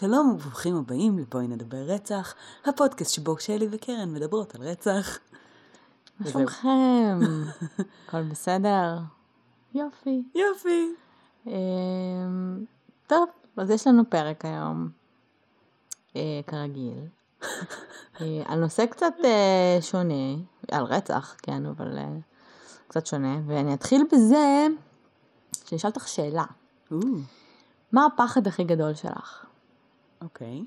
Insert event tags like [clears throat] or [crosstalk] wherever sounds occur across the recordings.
שלום וברוכים הבאים לבואי נדבר רצח, הפודקאסט שבו שלי וקרן מדברות על רצח. מה. שלומכם? [laughs] הכל בסדר? יופי. יופי. אמ, טוב, אז יש לנו פרק היום, אה, כרגיל, [laughs] אה, על נושא קצת אה, שונה, על רצח, כן, אבל קצת שונה, ואני אתחיל בזה שאני אשאל אותך שאלה. מה הפחד הכי גדול שלך? אוקיי.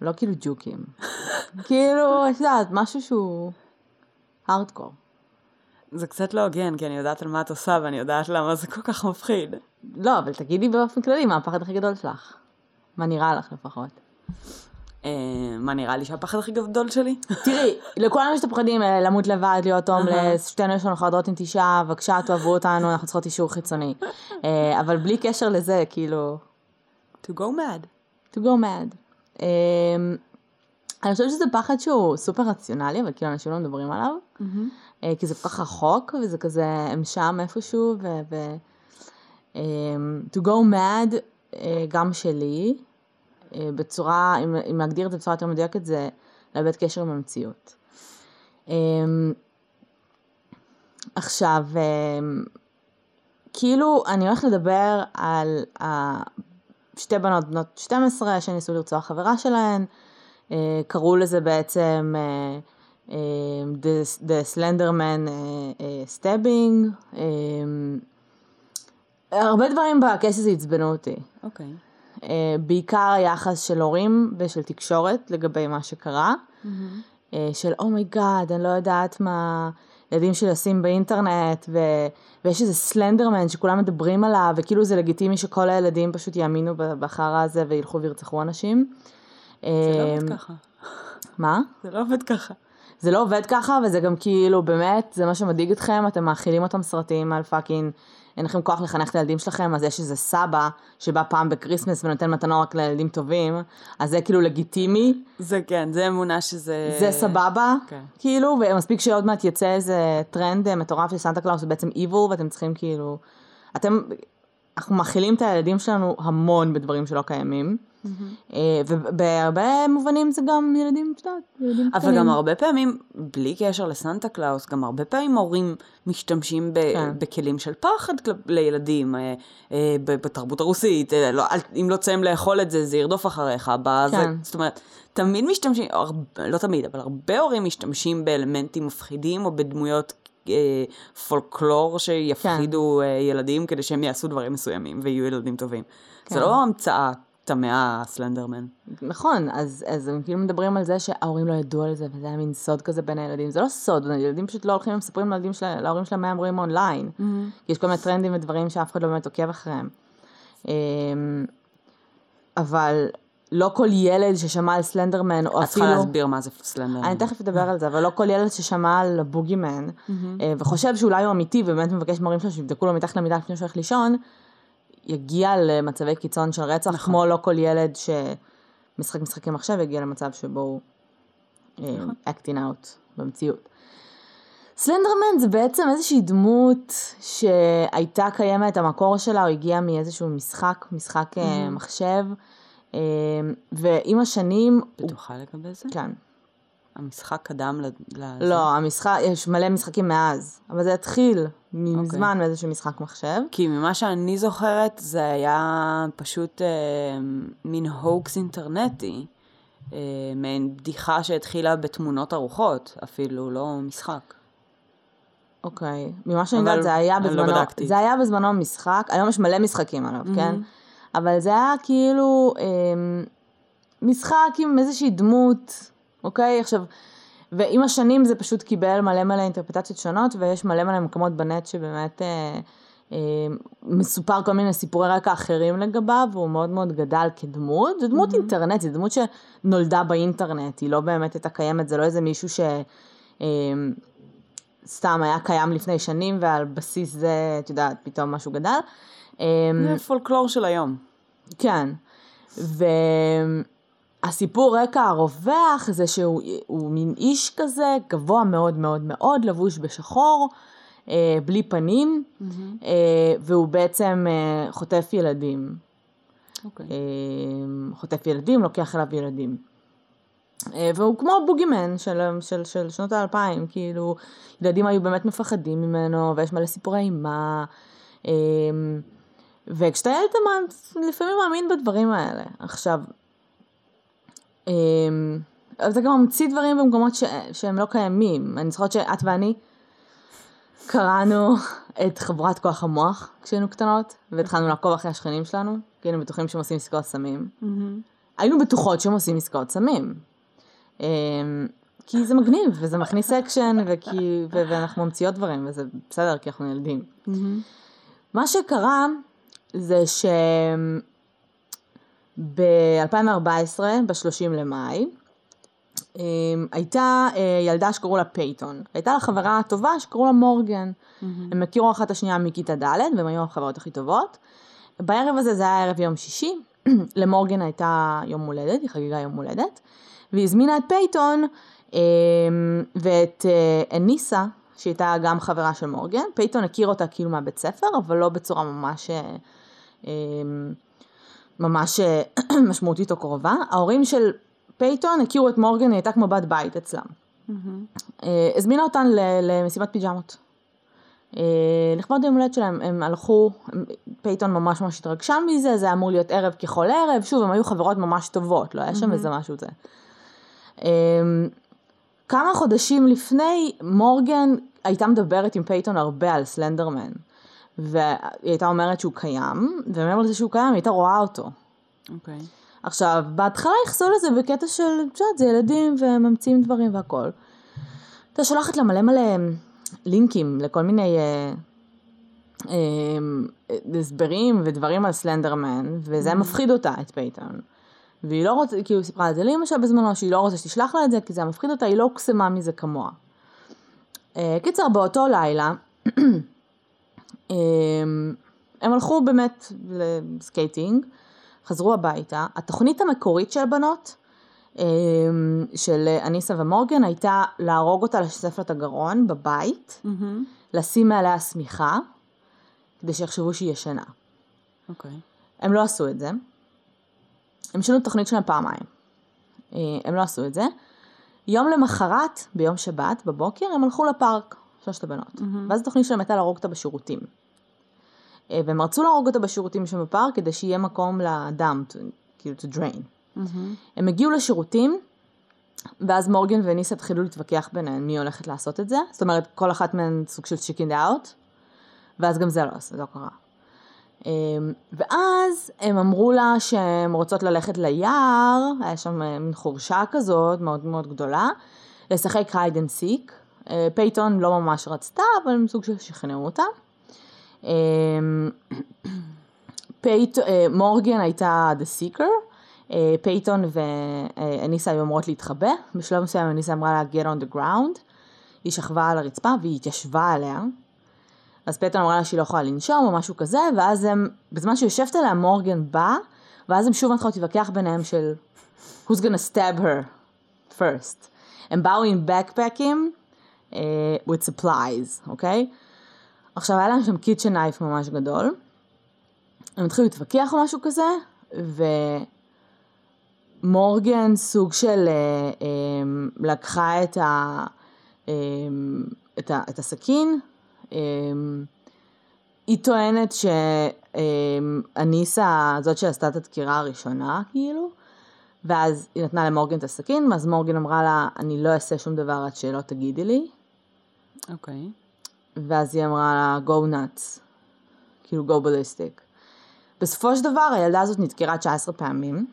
לא כאילו ג'וקים. [laughs] כאילו, את יודעת, משהו שהוא הארדקור. זה קצת לא הוגן, כי אני יודעת על מה את עושה ואני יודעת למה זה כל כך מפחיד. לא, אבל תגידי באופן כללי, מה הפחד הכי גדול שלך? מה נראה לך לפחות? אה, מה נראה לי שהפחד הכי גדול שלי? [laughs] תראי, לכולנו יש את הפחדים האלה, למות לבד, להיות הומלס, שתינו יש לנו חרדות נטישה, בבקשה תאהבו אותנו, אנחנו צריכות אישור חיצוני. אה, אבל בלי קשר לזה, כאילו, to go mad. To go mad. אה, אני חושבת שזה פחד שהוא סופר רציונלי, אבל כאילו אנשים לא מדברים עליו, אה, כי זה כל כך רחוק, וזה כזה, הם שם איפשהו, ו... ו אה, to go mad, אה, גם שלי, אה, בצורה, אם, אם להגדיר את זה בצורה יותר מדויקת, זה לאבד קשר עם המציאות. אה, עכשיו, אה, כאילו, אני הולכת לדבר על ה- שתי בנות בנות 12 שניסו לרצוח חברה שלהן, אה, קראו לזה בעצם אה, אה, The, the Slenderman Stabbing, הרבה דברים בקייס הזה עצבנו אותי. אוקיי. אה, בעיקר היחס של הורים ושל תקשורת לגבי מה שקרה. אה, של oh my god, אני לא יודעת מה ילדים שלי עושים באינטרנט, ו... ויש איזה סלנדרמן שכולם מדברים עליו, וכאילו זה לגיטימי שכל הילדים פשוט יאמינו בחרא הזה וילכו וירצחו אנשים. זה לא אה, עובד ככה. מה? זה לא עובד ככה. זה לא עובד ככה, וזה גם כאילו, באמת, זה מה שמדאיג אתכם, אתם מאכילים אותם סרטים על fucking, אין לכם כוח לחנך את הילדים שלכם, אז יש איזה סבא שבא פעם ב Christmas ונותן מתנה רק לילדים טובים, אז זה כאילו לגיטימי, זה כן, זה אמונה שזה... זה סבבה, כן. כאילו, ומספיק שעוד מעט יצא איזה טרנד אה, מטורף של סנטה קלאוס, זה בעצם evil, ואתם צריכים כאילו, אתם, אנחנו מאכילים את הילדים שלנו המון בדברים שלא קיימים, ובהרבה מובנים זה גם ילדים, את יודעת, אבל. גם הרבה פעמים, בלי קשר לסנטה קלאוס, גם הרבה פעמים הורים משתמשים כן. בכלים של פחד לילדים, אה, אה, בתרבות הרוסית, אה, לא, אם לא תסיים לאכול את זה, זה ירדוף אחריך. כן. זאת אומרת, תמיד משתמשים, לא תמיד, אבל הרבה הורים משתמשים באלמנטים מפחידים או בדמויות אה, פולקלור שיפחידו אה, ילדים כדי שהם יעשו דברים מסוימים ויהיו ילדים טובים. כן. זה לא המצאה טמאה, סלנדרמן. נכון, אז, אז הם כאילו מדברים על זה שההורים לא ידעו על זה, וזה היה מין סוד כזה בין הילדים. זה לא סוד, ילדים פשוט לא הולכים ומספרים להורים שלהם מה הם רואים אונליין. כי יש כל מיני טרנדים ודברים שאף אחד לא באמת עוקב אחריהם. אמ, אבל לא כל ילד ששמע על סלנדרמן, או את צריכה אפילו... להסביר מה זה סלנדרמן. אני תכף אדבר על זה, אבל לא כל ילד ששמע על הבוגימן, אה, וחושב שאולי הוא אמיתי, ובאמת מבקש מהורים שלו שיבדקו לו מתחת למיטה לפני שהוא הולך לישון, יגיע למצבי קיצון של רצח, נכון. כמו לא כל ילד שמשחק משחקים עכשיו, יגיע למצב שבו הוא נכון. acting out במציאות. סלנדרמן זה בעצם איזושהי דמות שהייתה קיימת, המקור שלה, הוא הגיע מאיזשהו משחק, משחק אה, מחשב, אה, ועם השנים, הוא- בטוחה לגבי זה? כן. המשחק קדם ל... לא, המשחק, יש מלא משחקים מאז, אבל זה התחיל מזמן מאיזשהו משחק מחשב. כי ממה שאני זוכרת, זה היה פשוט אה, מין הוקס אינטרנטי. אה, מעין בדיחה שהתחילה בתמונות ארוחות, אפילו, לא משחק. אוקיי, ממה שאני יודעת זה היה לא בזמנו, בדקתי. זה היה בזמנו משחק, היום יש מלא משחקים עליו, כן? אבל זה היה כאילו אמ, משחק עם איזושהי דמות, אוקיי? עכשיו, ועם השנים זה פשוט קיבל מלא מלא אינטרפטציות שונות, ויש מלא מלא מקומות בנט שבאמת אה, אה, מסופר כל מיני סיפורי רקע אחרים לגביו, והוא מאוד מאוד גדל כדמות. זו דמות אינטרנט, זו דמות שנולדה באינטרנט, היא לא באמת הייתה קיימת, זה לא איזה מישהו ש... אה, סתם היה קיים לפני שנים, ועל בסיס זה, את יודעת, פתאום משהו גדל. אה, זה פולקלור של היום. כן. והסיפור רקע הרווח זה שהוא הוא מין איש כזה, גבוה מאוד מאוד מאוד, לבוש בשחור, אה, בלי פנים, אה, והוא בעצם אה, חוטף ילדים. אוקיי. אה, חוטף ילדים, לוקח אליו ילדים. אה, והוא כמו בוגימן של, של, של שנות האלפיים, כאילו, ילדים היו באמת מפחדים ממנו, ויש מלא סיפורי אימה. אה, וכשאתה ילד אתה לפעמים מאמין בדברים האלה. עכשיו, אה, אתה גם ממציא דברים במקומות ש, שהם לא קיימים. אני זוכרת שאת ואני קראנו את חבורת כוח המוח כשהיינו קטנות, והתחלנו לעקוב אחרי השכנים שלנו, כי היינו בטוחים שהם עושים עסקאות סמים. היינו בטוחות שהם עושים עסקאות סמים. אמ, כי זה מגניב, וזה מכניס אקשן, וכי, ו- ואנחנו ממציאות דברים, וזה בסדר, כי אנחנו ילדים. מה שקרה זה שב-2014, ב-30 למאי, אמ, הייתה אה, ילדה שקראו לה פייטון. הייתה לה חברה טובה שקראו לה מורגן. הם הכירו אחת את השנייה מכיתה ד' והם היו החברות הכי טובות. בערב הזה, זה היה ערב יום שישי, [clears throat] למורגן הייתה יום הולדת, היא חגגה יום הולדת, והיא הזמינה את פייטון אמ, ואת אה, אניסה, שהייתה גם חברה של מורגן. פייטון הכירה אותה כאילו מהבית ספר, אבל לא בצורה ממש... אה, ממש [clears throat] משמעותית או קרובה. ההורים של פייטון הכירו את מורגן, היא הייתה כמו בת בית אצלם. אה, הזמינה אותן למסיבת פיג'מות. אה, לכבוד יום הולדת שלהם, הם הלכו, פייטון ממש ממש התרגשה מזה, זה היה אמור להיות ערב ככל ערב, שוב, הם היו חברות ממש טובות, לא היה שם איזה משהו זה. אה, כמה חודשים לפני, מורגן הייתה מדברת עם פייטון הרבה על סלנדרמן. והיא הייתה אומרת שהוא קיים, ומעבר לזה שהוא קיים, היא הייתה רואה אותו. אוקיי. עכשיו, בהתחלה ייחסו לזה בקטע של, את יודעת, זה ילדים וממציאים דברים והכל. הייתה שולחת לה מלא מלא לינקים לכל מיני אה, אה, הסברים ודברים על סלנדרמן, וזה מפחיד אותה, את פייטון. והיא לא רוצה, כאילו, היא סיפרה את זה לאמא שלה בזמנו, שהיא לא רוצה שתשלח לה את זה, כי זה מפחיד אותה, היא לא הוקסמה מזה כמוה. אה, קיצר, באותו לילה, אה, הם הלכו באמת לסקייטינג, חזרו הביתה. התוכנית המקורית של בנות, אה, של אניסה ומורגן, הייתה להרוג אותה, לשסף לה את הגרון בבית, לשים מעליה שמיכה, כדי שיחשבו שהיא ישנה. אוקיי. הם לא עשו את זה. הם שינו את התוכנית שלהם פעמיים. אה, הם לא עשו את זה. יום למחרת, ביום שבת, בבוקר, הם הלכו לפארק, שלושת הבנות. ואז התוכנית שלהם הייתה להרוג אותה בשירותים. אה, והם רצו להרוג אותה בשירותים שם בפארק כדי שיהיה מקום לדם, כאילו to drain. הם הגיעו לשירותים, ואז מורגן ואניסה התחילו להתווכח ביניהן מי הולכת לעשות את זה. זאת אומרת, כל אחת מהן סוג של chickened out, ואז גם זה לא, זה לא קרה. אמ, ואז הם אמרו לה שהן רוצות ללכת ליער, היה שם אה, מין חורשה כזאת מאוד מאוד גדולה, לשחק hide and seek. אה, פייטון לא ממש רצתה, אבל הם סוג של שכנעו אותה. אמ, [clears throat] פייט, אה, מורגן הייתה the seeker, אה, פייטון ואניסה היו אמורות להתחבא, בשלב מסוים אניסה אמרה לה get on the ground, היא שכבה על הרצפה והיא התיישבה עליה, אז פייטון אמרה לה שהיא לא יכולה לנשום או משהו כזה, ואז הם, בזמן שהיא יושבת עליה מורגן באה, ואז הם שוב מתחילות להתווכח ביניהם של who's gonna stab her first. הם באו עם backpacking uh, with supplies, אוקיי? עכשיו היה להם שם קיצ'ן נייף ממש גדול. הם התחילו להתווכח או משהו כזה, ומורגן סוג של אה, אה, לקחה את, ה, אה, את, ה, את הסכין. אה, היא טוענת שאניסה זאת שעשתה את הדקירה הראשונה, כאילו, ואז היא נתנה למורגן את הסכין, ואז מורגן אמרה לה, אני לא אעשה שום דבר עד שלא תגידי לי. אוקיי. ואז היא אמרה לה, go nuts, כאילו go ballistic. בסופו של דבר הילדה הזאת נדקרה 19 פעמים,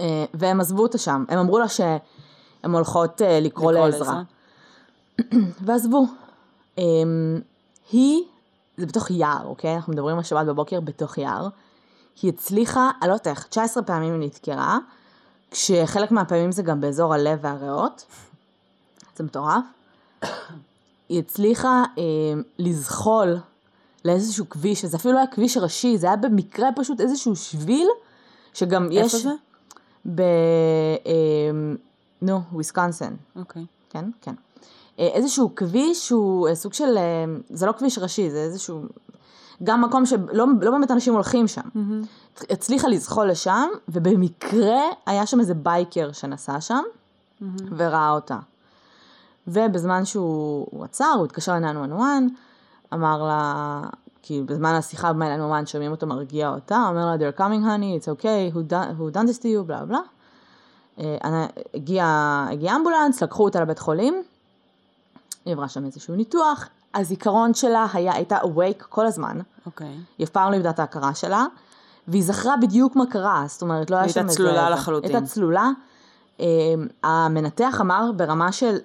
אה, והם עזבו אותה שם. הם אמרו לה שהן הולכות אה, לקרוא לעזרה. [clears throat] ועזבו. אמ, היא, זה בתוך יער, אוקיי? אנחנו מדברים על שבת בבוקר בתוך יער. היא הצליחה, אני לא יודעת איך, 19 פעמים היא נדקרה, כשחלק מהפעמים זה גם באזור הלב והריאות. זה מטורף. היא הצליחה אה, לזחול לאיזשהו כביש, שזה אפילו לא היה כביש ראשי, זה היה במקרה פשוט איזשהו שביל, שגם יש... איפה זה? ב... אה, נו, וויסקונסין. אוקיי. כן, כן. אה, איזשהו כביש שהוא אה, סוג של, אה, זה לא כביש ראשי, זה איזשהו, גם מקום שלא לא באמת אנשים הולכים שם. הצליחה לזחול לשם, ובמקרה היה שם איזה biker שנסע שם, וראה אותה. ובזמן שהוא עצר, הוא התקשר ל-911, אמר לה, כי בזמן השיחה ב-911 שומעים אותו מרגיע אותה, אומר לה, they're coming honey, it's okay, who done, who done this to you, בלה בלה. אה, הגיע, הגיע אמבולנס, לקחו אותה לבית חולים, היא עברה שם איזשהו ניתוח, הזיכרון שלה היה, הייתה awake כל הזמן, אוקיי. היא אף פעם לא איבדה את ההכרה שלה, והיא זכרה בדיוק מה קרה, זאת אומרת, לא היה היא שם הייתה איזה... צלולה זה- לחלוטין. הייתה צלולה. אה, המנתח אמר ברמה של,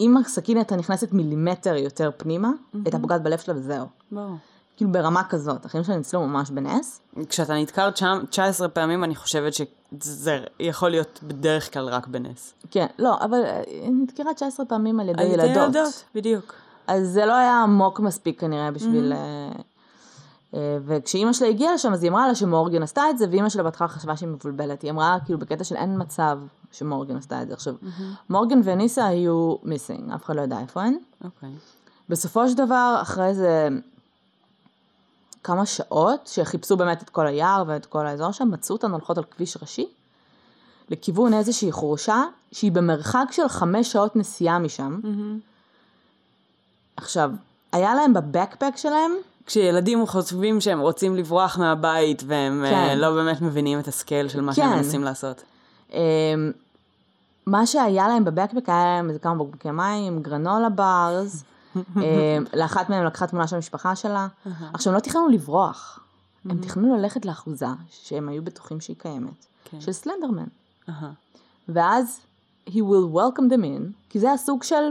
אם הסכין הייתה נכנסת מילימטר יותר פנימה, הייתה פוגעת בלב שלה וזהו. ברור. כאילו ברמה כזאת, החיים שלה ניצלו ממש בנס. כשאתה נדקר שם 19 פעמים, אני חושבת שזה יכול להיות בדרך כלל רק בנס. כן, לא, אבל אה, נדקרה 19 פעמים על ידי על ידי ילדות. בדיוק. אז זה לא היה עמוק מספיק כנראה בשביל... אה, וכשאימא שלה הגיעה לשם, אז היא אמרה לה שמורגן עשתה את זה, ואימא שלה בהתחלה חשבה שהיא מבולבלת. היא אמרה, כאילו, בקטע של אין מצב שמורגן עשתה את זה. עכשיו, מורגן וניסה היו מיסינג, אף אחד לא ידע איפה הן. אוקיי. בסופו של דבר, אחרי איזה כמה שעות, שחיפשו באמת את כל היער ואת כל האזור שם, מצאו אותן הולכות על כביש ראשי, לכיוון איזושהי חורשה, שהיא במרחק של חמש שעות נסיעה משם. עכשיו, היה להם בבקפק שלהם, כשילדים חושבים שהם רוצים לברוח מהבית, והם כן. אה, לא באמת מבינים את הסקייל של מה שהם כן. מנסים לעשות. אמ, מה שהיה להם בבקפק היה להם איזה כמה בקבוקי מים, גרנולה ברז, [laughs] אמ, לאחת מהם לקחה תמונה של המשפחה שלה. עכשיו, הם לא תכננו לברוח, הם תכננו ללכת לאחוזה שהם היו בטוחים שהיא קיימת, כן. של סלנדרמן. ואז he will welcome them in, כי זה הסוג של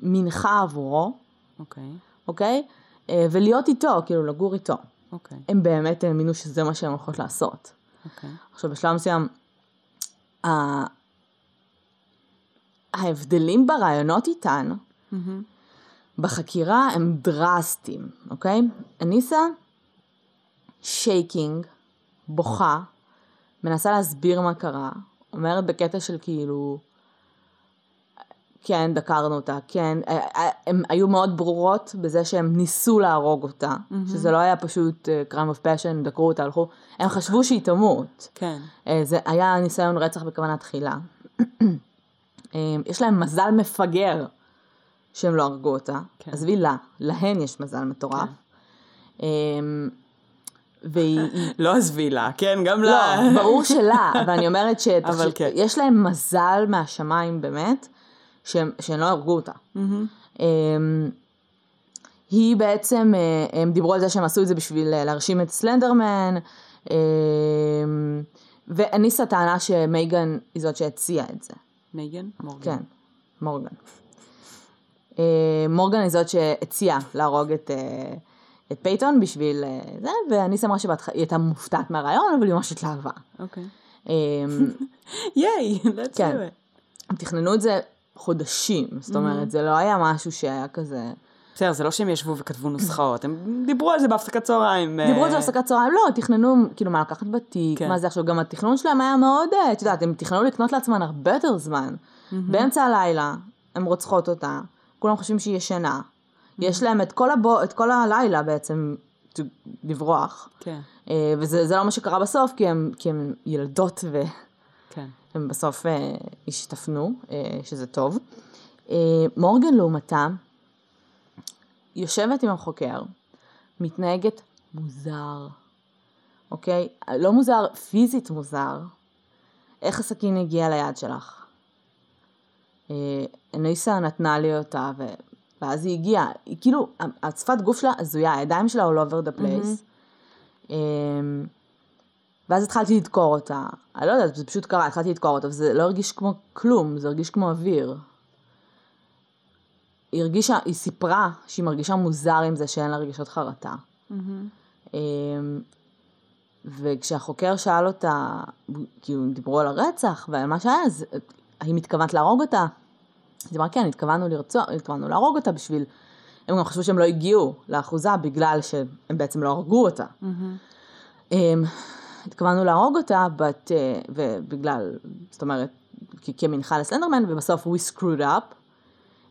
מנחה עבורו, אוקיי. אוקיי? אה, ולהיות איתו, כאילו לגור איתו. אוקיי. הם באמת האמינו שזה מה שהן הולכות לעשות. אוקיי. עכשיו בשלב מסוים, ההבדלים ברעיונות איתן, בחקירה הם דרסטיים, אוקיי? אניסה, שייקינג, בוכה, מנסה להסביר מה קרה, אומרת בקטע של כאילו, כן, דקרנו אותה, כן, אה, אה, הן היו מאוד ברורות בזה שהם ניסו להרוג אותה, שזה לא היה פשוט crime of passion, דקרו אותה, הלכו, הם חשבו שהיא תמות. כן. אה, זה היה ניסיון רצח בכוונה תחילה. יש להם מזל מפגר שהם לא הרגו אותה. כן. עזבי לה, להן יש מזל מטורף. אה, והיא... [laughs] היא- לא עזבי לה, כן? גם לא, לה. ברור שלה, אבל אני אומרת [laughs] אבל כן. שיש להם מזל מהשמיים באמת, שהם, שהם לא הרגו אותה. אמ, היא בעצם, אה, הם דיברו על זה שהם עשו את זה בשביל אה, להרשים את סלנדרמן, אמ, ואניסה טענה שמייגן היא זאת שהציעה את זה. מייגן? מורגן. כן, מורגן. אה, מורגן היא זאת שהציעה להרוג את, אה, את פייתון בשביל זה, ואניסה אמרה שבהתחלה היא הייתה מופתעת מהרעיון, אבל היא ממש התלהבה. אוקיי. אמ, [laughs] ייי, let's כן. do it. הם תכננו את זה חודשים, זאת אומרת, זה לא היה משהו שהיה כזה... בסדר, זה לא שהם ישבו וכתבו נוסחאות, הם דיברו על זה בהפסקת צהריים. דיברו על זה אה, בהפסקת צהריים, לא, תכננו כאילו מה לקחת בתיק, כן. מה זה עכשיו, גם התכנון שלהם היה מאוד, אה, את יודעת, הם תכננו לקנות לעצמם הרבה יותר זמן. באמצע הלילה, הם רוצחות אותה, כולם חושבים שהיא ישנה. יש להם את כל, הבו, את כל הלילה בעצם לברוח, כן, אה, וזה זה לא מה שקרה בסוף, כי הם, כי הם ילדות והם כן. בסוף אה, השתפנו, אה, שזה טוב. אה, מורגן לעומתה, יושבת עם החוקר, מתנהגת מוזר, אוקיי? לא מוזר, פיזית מוזר. איך הסכין הגיע ליד שלך? אניסה נתנה לי אותה, ו... ואז היא הגיעה, היא כאילו, השפת גוף שלה הזויה, הידיים שלה all over the place. אה, ואז התחלתי לדקור אותה. אני לא יודעת, זה פשוט קרה, התחלתי לדקור אותה, וזה לא הרגיש כמו כלום, זה הרגיש כמו אוויר. היא הרגישה, היא סיפרה שהיא מרגישה מוזר עם זה שאין לה רגשות חרטה. אמ, וכשהחוקר שאל אותה, כאילו הם דיברו על הרצח ועל מה שהיה, אז האם התכוונת להרוג אותה? אז היא אמרה, כן, התכוונו לרצוח, התכוונו להרוג אותה בשביל, הם גם חשבו שהם לא הגיעו לאחוזה בגלל שהם בעצם לא הרגו אותה. אמ, התכוונו להרוג אותה, but, אה, ובגלל, זאת אומרת, כמנחה לסלנדרמן, ובסוף we screwed up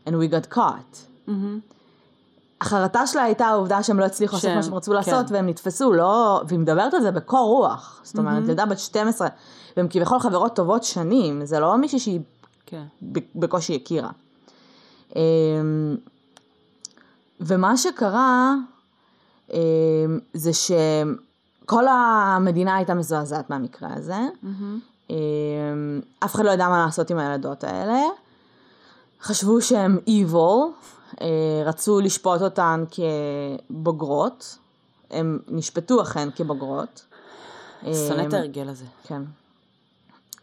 and we got caught. החרטה שלה הייתה העובדה שהם לא הצליחו לעשות שהם- מה שהם רצו לעשות כן. והם נתפסו, לא, והיא מדברת על זה בקור רוח. זאת אומרת, ילדה בת 12, והן כביכול חברות טובות שנים, זה לא מישהי שהיא כן. בקושי הכירה. אמ, ומה שקרה אמ, זה שכל המדינה הייתה מזועזעת מהמקרה הזה. אמ, אף אחד לא ידע מה לעשות עם הילדות האלה. חשבו שהן evil, אה, רצו לשפוט אותן כבוגרות. הן נשפטו אכן כבוגרות. שונא את אמ, ההרגל הזה. כן.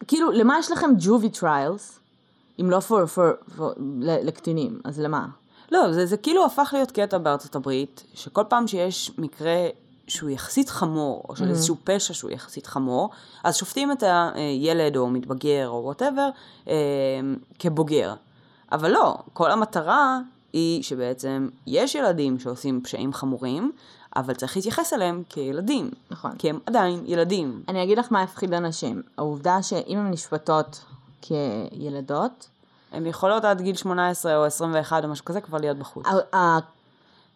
כאילו, למה יש לכם juvie trials, אם לא for, for, for, לקטינים? אז למה? לא, זה, זה כאילו הפך להיות קטע בארצות הברית, שכל פעם שיש מקרה שהוא יחסית חמור, או של איזשהו פשע שהוא יחסית חמור, אז שופטים את הילד או מתבגר או וואטאבר אה, כבוגר. אבל לא, כל המטרה היא שבעצם יש ילדים שעושים פשעים חמורים, אבל צריך להתייחס אליהם כילדים. נכון. כי הם עדיין ילדים. אני אגיד לך מה הפחיד אנשים. העובדה שאם הן נשפטות כילדות, הן יכולות עד גיל 18 או 21 או משהו כזה כבר להיות בחוץ.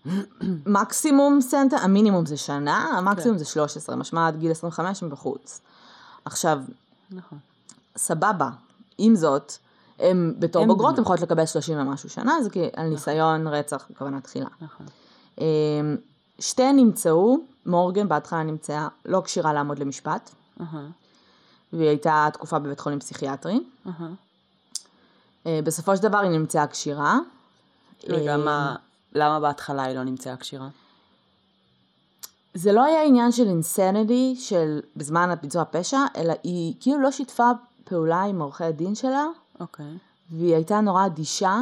ה- המקסימום sentence, המינימום זה שנה, המקסימום זה 13, משמע עד גיל 25 הם בחוץ. עכשיו, נכון. סבבה. עם זאת, הם בתור הם בוגרות. הן יכולות לקבל 30 ומשהו שנה, זה כי על ניסיון רצח בכוונה תחילה. נכון. אמ, שתיהן נמצאו, מורגן בהתחלה נמצאה לא כשירה לעמוד למשפט, אהה, והיא הייתה תקופה בבית חולים פסיכיאטרי. אה, בסופו של דבר היא נמצאה כשירה. רגע, אה, מה, למה בהתחלה היא לא נמצאה כשירה? זה לא היה עניין של אינסניטי של בזמן ביצוע הפשע, אלא היא כאילו לא שיתפה פעולה עם עורכי הדין שלה, אוקיי. והיא הייתה נורא אדישה,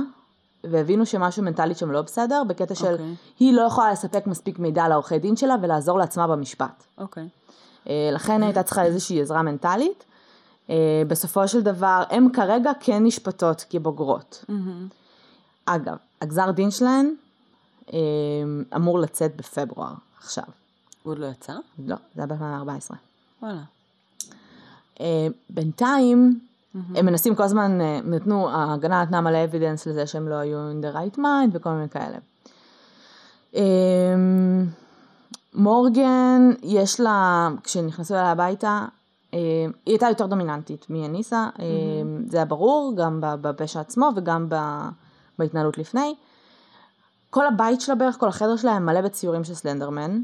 והבינו שמשהו מנטלית שם לא בסדר, בקטע של אוקיי. היא לא יכולה לספק מספיק מידע לעורכי דין שלה ולעזור לעצמה במשפט. אוקיי. אה, לכן הייתה צריכה איזושהי עזרה מנטלית. אה, בסופו של דבר, הן כרגע כן נשפטות כבוגרות. אגב, הגזר דין שלהן אמור לצאת בפברואר, עכשיו. הוא עוד לא יצא? לא, זה היה ב-2014. וואלה. אה, בינתיים, הם מנסים כל הזמן, אה, נתנו, ההגנה נתנה מלא אבידנס לזה שהם לא היו in the right mind וכל מיני כאלה. אה, מורגן, יש לה, כשנכנסו אליה הביתה, היא הייתה יותר דומיננטית מאניסה, זה היה ברור, גם בפשע עצמו וגם בהתנהלות לפני. כל הבית שלה בערך, כל החדר שלה היה מלא בציורים של סלנדרמן.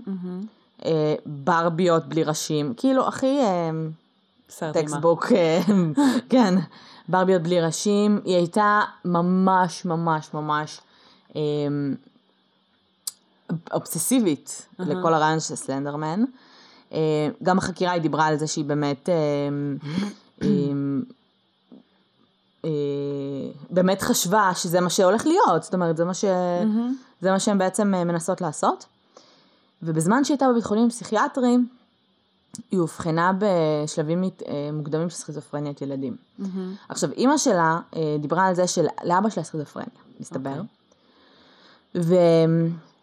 אה, ברביות בלי ראשים, כאילו הכי אה. textbook, אה, [laughs] כן, ברביות בלי ראשים, היא הייתה ממש ממש ממש אה, אובססיבית לכל הרעיון של סלנדרמן. אה, גם בחקירה היא דיברה על זה שהיא באמת, אה, [clears throat] באמת חשבה שזה מה שהולך להיות, זאת אומרת זה מה, ש... זה מה שהן בעצם אה, מנסות לעשות. ובזמן שהיא הייתה בבית חולים פסיכיאטרי, היא אובחנה בשלבים אה, מוקדמים של סכיזופרניית ילדים. עכשיו, אימא שלה אה, דיברה על זה שלאבא שלה סכיזופרניה, מסתבר.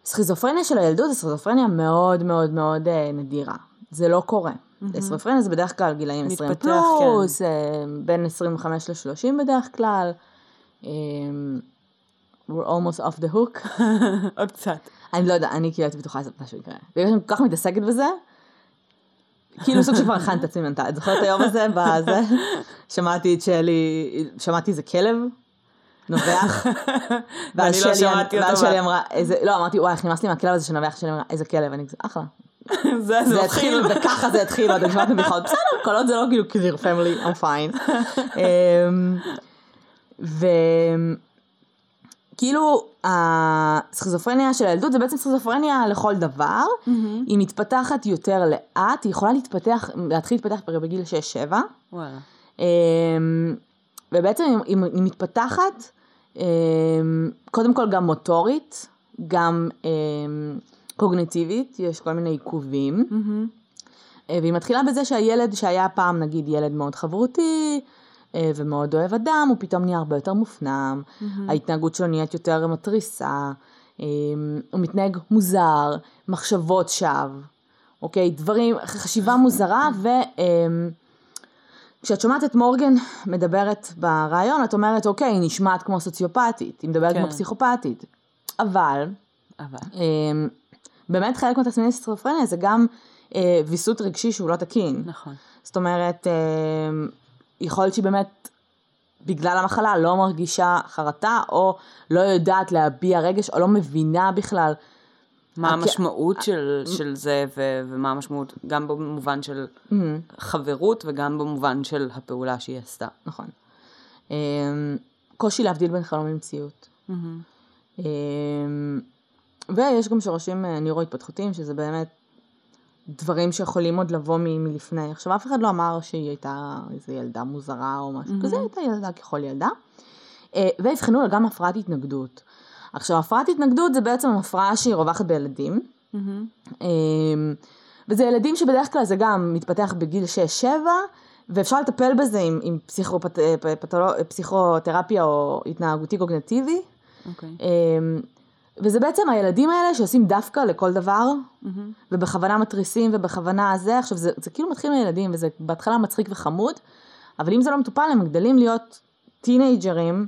וסכיזופרניה של הילדות זה סכיזופרניה מאוד מאוד מאוד אה, נדירה. זה לא קורה. סכיזופרניה זה בדרך כלל גילאים 20 מתפתח, פלוס, אה, בין 25 ל-30 בדרך כלל. אה, we're almost off the hook. [laughs] עוד קצת. אני לא יודע, אני כאילו הייתי בטוחה שזה משהו יקרה. בגלל שאני כל כך מתעסקת בזה, כאילו סוג שכבר הכנתי את עצמי מנטלית. זוכרת היום הזה, [laughs] בזה, שמעתי את שלי, שמעתי איזה כלב, נובח. [laughs] ואז לא שלי- אותו, ואז שלי אמרה, איזה, לא, אמרתי, וואי, איך נמאס לי מהכלב הזה שנובח, שלי אמרה, איזה כלב, אני כזה, אחלה. [laughs] זה זה התחיל. וככה זה התחיל, ואתם שמעתם בדיחות, בסדר, כל עוד זה לא כאילו קליר פמילי, I'm fine. [laughs] אמ, וכאילו הסכיזופרניה של הילדות זה בעצם סכיזופרניה לכל דבר, היא מתפתחת יותר לאט, היא יכולה להתפתח, להתחיל להתפתח בגיל 6-7, וואלה. אמ, ובעצם היא, היא, היא מתפתחת אמ, קודם כל גם מוטורית, גם קוגניטיבית, יש כל מיני עיכובים. אה, והיא מתחילה בזה שהילד שהיה פעם נגיד ילד מאוד חברותי אה, ומאוד אוהב אדם, הוא פתאום נהיה הרבה יותר מופנם, ההתנהגות שלו נהיית יותר מתריסה, אה, הוא מתנהג מוזר, מחשבות שווא, אוקיי, דברים, חשיבה מוזרה ו... אה, כשאת שומעת את מורגן מדברת ברעיון, את אומרת, אוקיי, היא נשמעת כמו סוציופטית, היא מדברת כן. כמו פסיכופתית. אבל, אבל. אמ, באמת חלק מהתסמיני סכיזופרניה זה גם אה, ויסות רגשי שהוא לא תקין. נכון. זאת אומרת, אה, יכול להיות שהיא באמת, בגלל המחלה, לא מרגישה חרטה, או לא יודעת להביע רגש, או לא מבינה בכלל. מה הכ- המשמעות של, של זה, ו, ומה המשמעות, גם במובן של חברות, וגם במובן של הפעולה שהיא עשתה. נכון. אה, קושי להבדיל בין חלום למציאות. אה, ויש גם שורשים אה, נוירו-התפתחותיים, שזה באמת דברים שיכולים עוד לבוא מ- מלפני. עכשיו, אף אחד לא אמר שהיא הייתה איזו ילדה מוזרה או משהו כזה, היא הייתה ילדה ככל ילדה. אה, ואבחנו לה גם הפרעת התנגדות. עכשיו, הפרעת התנגדות זה בעצם הפרעה שהיא רווחת בילדים. אה, וזה ילדים שבדרך כלל זה גם מתפתח בגיל 6-7, ואפשר לטפל בזה עם, עם פסיכופת, אה, פתולו, פסיכותרפיה או התנהגותי קוגנטיבי. אוקיי. וזה בעצם הילדים האלה שעושים דווקא לכל דבר, ובכוונה מתריסים ובכוונה זה, עכשיו זה, זה כאילו מתחיל מילדים וזה בהתחלה מצחיק וחמוד, אבל אם זה לא מטופל הם גדלים להיות טינג'רים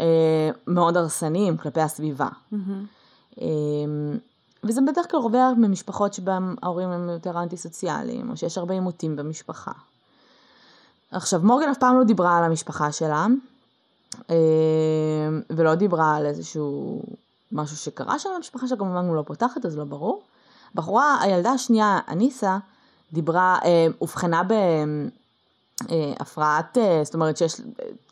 אה, מאוד הרסניים כלפי הסביבה. אה, וזה בדרך כלל עובר ממשפחות שבהם ההורים הם יותר אנטי סוציאליים, או שיש הרבה עימותים במשפחה. עכשיו מורגן אף פעם לא דיברה על המשפחה שלה, אה, ולא דיברה על איזשהו משהו שקרה שם במשפחה שלה, כמובן הוא לא פותחת אז לא ברור. בחורה, הילדה השנייה, אניסה, דיברה, אה, אובחנה בהפרעת, אה, זאת אומרת שיש,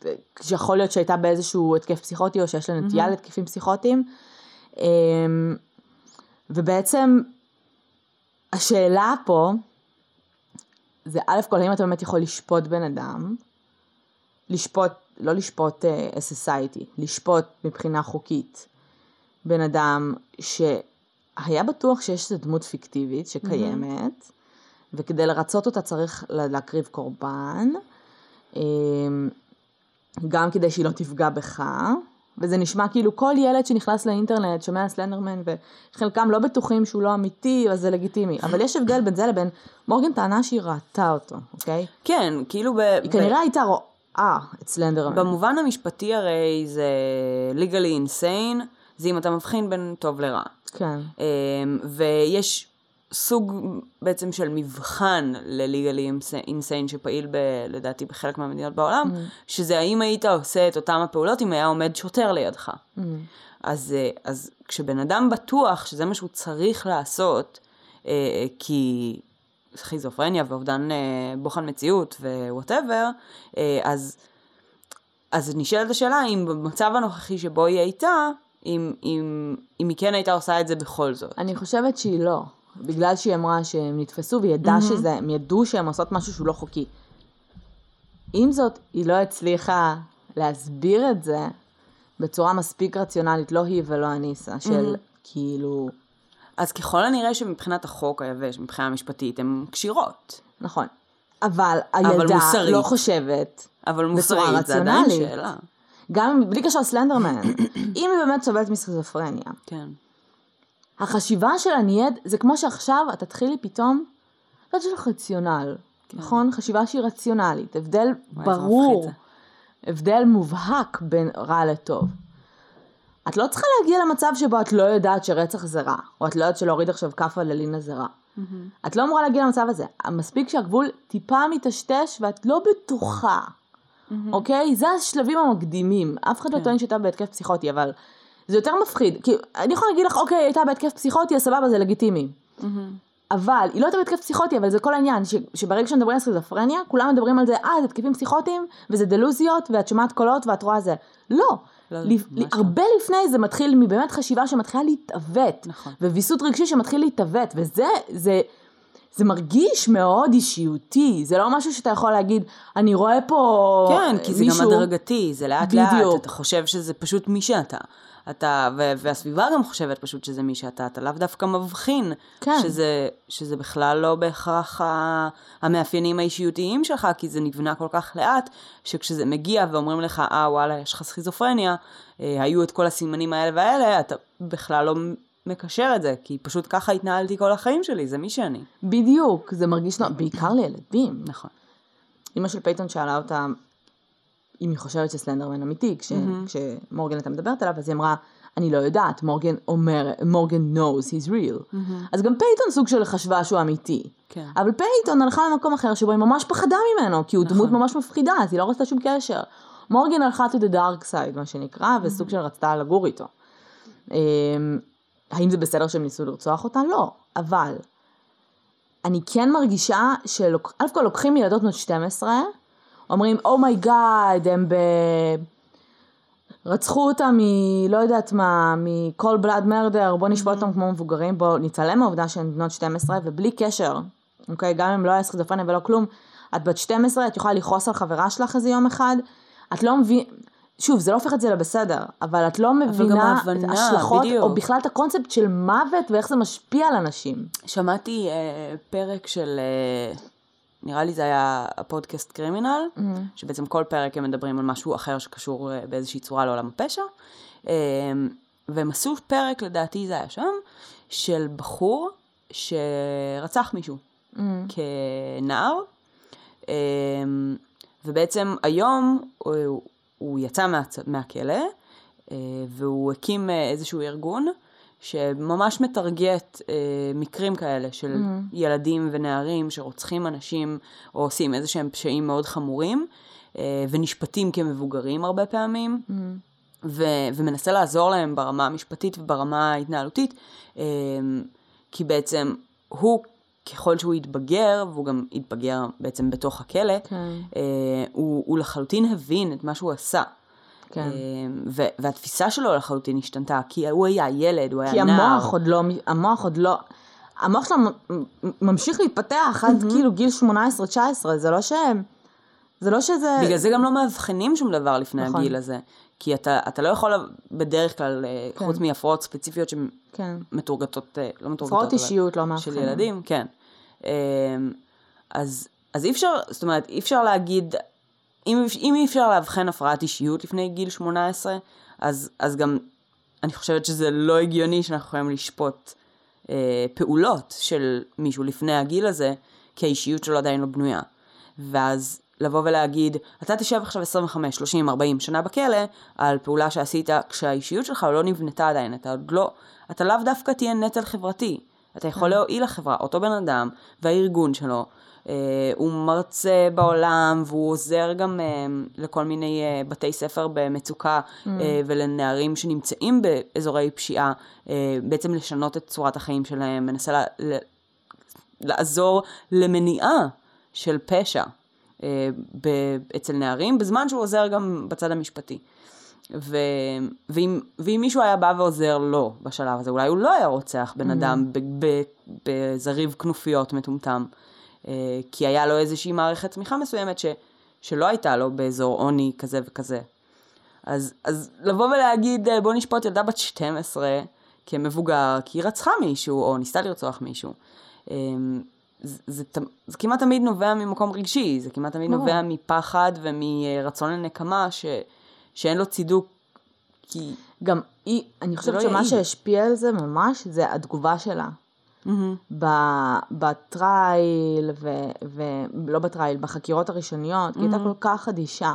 אה, שיכול להיות שהייתה באיזשהו התקף פסיכוטי או שיש לה נטייה להתקפים פסיכוטיים. אה, ובעצם השאלה פה זה א' כל האם אתה באמת יכול לשפוט בן אדם, לשפוט, לא לשפוט uh, society, לשפוט מבחינה חוקית בן אדם שהיה בטוח שיש איזו דמות פיקטיבית שקיימת, mm-hmm. וכדי לרצות אותה צריך לה- להקריב קורבן, um, גם כדי שהיא לא תפגע בך, וזה נשמע כאילו כל ילד שנכנס לאינטרנט שומע סלנדרמן וחלקם לא בטוחים שהוא לא אמיתי אז זה לגיטימי אבל יש הבדל בין זה לבין מורגן טענה שהיא ראתה אותו אוקיי? כן, כאילו ב... היא כנראה הייתה רואה את סלנדרמן. במובן המשפטי הרי זה legally insane, זה אם אתה מבחין בין טוב לרע. כן. אמ, ויש סוג בעצם של מבחן ל-legally insane שפעיל ב, לדעתי בחלק מהמדינות בעולם, Mm. שזה האם היית עושה את אותם הפעולות אם היה עומד שוטר לידך. Mm. אז, אה, אז כשבן אדם בטוח שזה מה שהוא צריך לעשות, אה, כי סכיזופרניה ואובדן אה, בוחן מציאות ו-whatever, אז, אז נשאלת השאלה אם במצב הנוכחי שבו היא הייתה, אם, אם, אם היא כן הייתה עושה את זה בכל זאת. אני חושבת שהיא לא. בגלל שהיא אמרה שהם נתפסו והיא ידעה שזה, הם ידעו שהם עושות משהו שהוא לא חוקי. עם זאת, היא לא הצליחה להסביר את זה בצורה מספיק רציונלית, לא היא ולא אניסה, של כאילו, אז ככל הנראה שמבחינת החוק היבש, מבחינה משפטית, הן כשירות. נכון. אבל הילדה מוסרית. לא חושבת אבל בצורה מוסרית, זה עדיין רציונלית. שאלה. גם בלי קשר לסלנדרמן, [coughs] אם היא באמת סובלת מסכיזופרניה, כן. החשיבה שלה נהיית, זה כמו שעכשיו את תתחילי פתאום, לא יודעת לך רציונל, נכון? חשיבה שהיא רציונלית, הבדל כן. וואי, ברור, הבדל מובהק בין רע לטוב. את לא צריכה להגיע למצב שבו את לא יודעת שרצח זה רע, או את לא יודעת שלהוריד עכשיו כאפה ללינה זה רע. את לא אמורה להגיע למצב הזה. מספיק שהגבול טיפה מטשטש ואת לא בטוחה, אוקיי? זה השלבים המקדימים. אף אחד לא כן. טוען שהייתה בהתקף פסיכוטי, אבל זה יותר מפחיד. כי אני יכולה להגיד לך, אוקיי, היא הייתה בהתקף פסיכוטי, אז סבבה, זה לגיטימי. אבל, היא לא הייתה בהתקף פסיכוטי, אבל זה כל העניין, ש, שברגע שמדברים על סכיזופרניה, כולם מדברים על זה, אה, זה התקפים פסיכוטיים, וזה דלוזיות, ואת שומעת קולות, ואת רואה זה. לא. לא, לפ... לא. הרבה לפני זה מתחיל מבאמת חשיבה שמתחילה להתעוות. נכון. וויסות רגשי שמתחיל להתעוות, וזה, זה, זה מרגיש מאוד אישיותי, זה לא משהו שאתה יכול להגיד, אני רואה פה כן, כי זה מישהו... גם הדרגתי, זה לאט לאט, בדיוק. אתה חושב שזה פשוט מי שאתה. אתה, ו- והסביבה גם חושבת פשוט שזה מי שאתה, אתה לאו דווקא מבחין כן. שזה, שזה בכלל לא בהכרח ה- המאפיינים האישיותיים שלך, כי זה נבנה כל כך לאט, שכשזה מגיע ואומרים לך, אה וואלה, יש לך סכיזופרניה, אה, היו את כל הסימנים האלה והאלה, אתה בכלל לא מקשר את זה, כי פשוט ככה התנהלתי כל החיים שלי, זה מי שאני. בדיוק, זה מרגיש נורא, בעיקר לילדים. נכון. אימא של פייתון שאלה אותה אם היא חושבת שסלנדרמן אמיתי, כש, מהמם. כשמורגן הייתה מדברת עליו, אז היא אמרה, אני לא יודעת, מורגן אומר, מורגן knows he's real. אז גם פייתון סוג של חשבה שהוא אמיתי. כן. אבל פייתון הלכה למקום אחר שבו היא ממש פחדה ממנו, כי הוא דמות ממש מפחידה, אז היא לא רצתה שום קשר. מורגן הלכה to the dark side, מה שנקרא, וסוג של רצתה לגור איתו. האם זה בסדר שהם ניסו לרצוח אותה? לא. אבל, אני כן מרגישה שא' כל לוקחים ילדות בנות 12, אומרים, oh my god, הם ב... רצחו אותה מ... לא יודעת מה, מ cold blood murder, בוא נשפוט אותם כמו מבוגרים, בוא נתעלם מהעובדה שהן בנות 12, ובלי קשר, אוקיי? גם אם לא היה סכיזופרניה ולא כלום, את בת 12, את יכולה לכעוס על חברה שלך איזה יום אחד, את לא מבינה, שוב, זה לא הופך את זה לבסדר, אבל את לא מבינה את ההשלכות. או בכלל את הקונספט של מוות ואיך זה משפיע על אנשים. שמעתי אה, פרק של, אה, נראה לי זה היה הפודקאסט קרימינל, Mm-hmm. שבעצם כל פרק הם מדברים על משהו אחר שקשור אה, באיזושהי צורה לעולם הפשע. אה, והם עשו פרק, לדעתי זה היה שם, של בחור שרצח מישהו Mm-hmm. כנער, אה, ובעצם היום הוא, הוא יצא מה, מהכלא, אה, והוא הקים אה, איזשהו ארגון שממש מטרגט אה, מקרים כאלה של mm-hmm. ילדים ונערים שרוצחים אנשים או עושים איזה שהם פשעים מאוד חמורים אה, ונשפטים כמבוגרים הרבה פעמים. Mm-hmm. ו- ומנסה לעזור להם ברמה המשפטית וברמה ההתנהלותית, כי בעצם הוא, ככל שהוא יתבגר, והוא גם יתבגר בעצם בתוך הכלא, כן. אה, הוא, הוא לחלוטין הבין את מה שהוא עשה. כן. אה, ו- והתפיסה שלו לחלוטין השתנתה, כי הוא היה ילד, הוא היה כי נער. המוח עוד לא, המוח עוד לא, המוח שלו ממשיך להתפתח עד כאילו גיל 18-19, זה לא ש... זה לא שזה... בגלל זה גם לא מאבחנים שום דבר לפני נכון. הגיל הזה. כי אתה, אתה לא יכול בדרך כלל, אה, כן. חוץ מהפרעות ספציפיות כן. שמתורגתות, אה, לא מתורגתות, הפרעות אישיות לא של מאבחנים. ילדים, כן. אה, אז, אז אי אפשר, זאת אומרת, אי אפשר להגיד, אם, אם אי אפשר לאבחן הפרעת אישיות לפני גיל 18, אז, אז גם אני חושבת שזה לא הגיוני שאנחנו יכולים לשפוט אה, פעולות של מישהו לפני הגיל הזה, כי האישיות שלו עדיין לא בנויה. ואז לבוא ולהגיד, אתה תשב עכשיו 25, 30, 40 שנה בכלא, על פעולה שעשית כשהאישיות שלך לא נבנתה עדיין, אתה עוד לא, אתה לאו דווקא תהיה נטל חברתי. אתה יכול להועיל לחברה, אותו בן אדם והארגון שלו, אה, הוא מרצה בעולם והוא עוזר גם אה, לכל מיני אה, בתי ספר במצוקה אה, ולנערים שנמצאים באזורי פשיעה, אה, בעצם לשנות את צורת החיים שלהם, מנסה לה, ל- לעזור למניעה של פשע. אה, אצל נערים, בזמן שהוא עוזר גם בצד המשפטי. ו... ואם, ואם מישהו היה בא ועוזר לו בשלב הזה, אולי הוא לא היה רוצח בן אדם ב- ב- בזריב כנופיות מטומטם, אה, כי היה לו איזושהי מערכת תמיכה מסוימת ש... שלא הייתה לו באזור עוני כזה וכזה. אז, אז לבוא ולהגיד, אה, בוא נשפוט ילדה בת 12 כמבוגר, כי היא רצחה מישהו, או ניסתה לרצוח מישהו, אה, זה, זה, זה כמעט תמיד נובע ממקום רגשי, זה כמעט תמיד. נובע מפחד ומרצון לנקמה ש, שאין לו צידוק, כי... גם היא, אני חושבת לא שמה יעיל. שהשפיע על זה ממש, זה התגובה שלה. ב- בטרייל, ולא בטרייל, בחקירות הראשוניות, כי היא הייתה כל כך אדישה,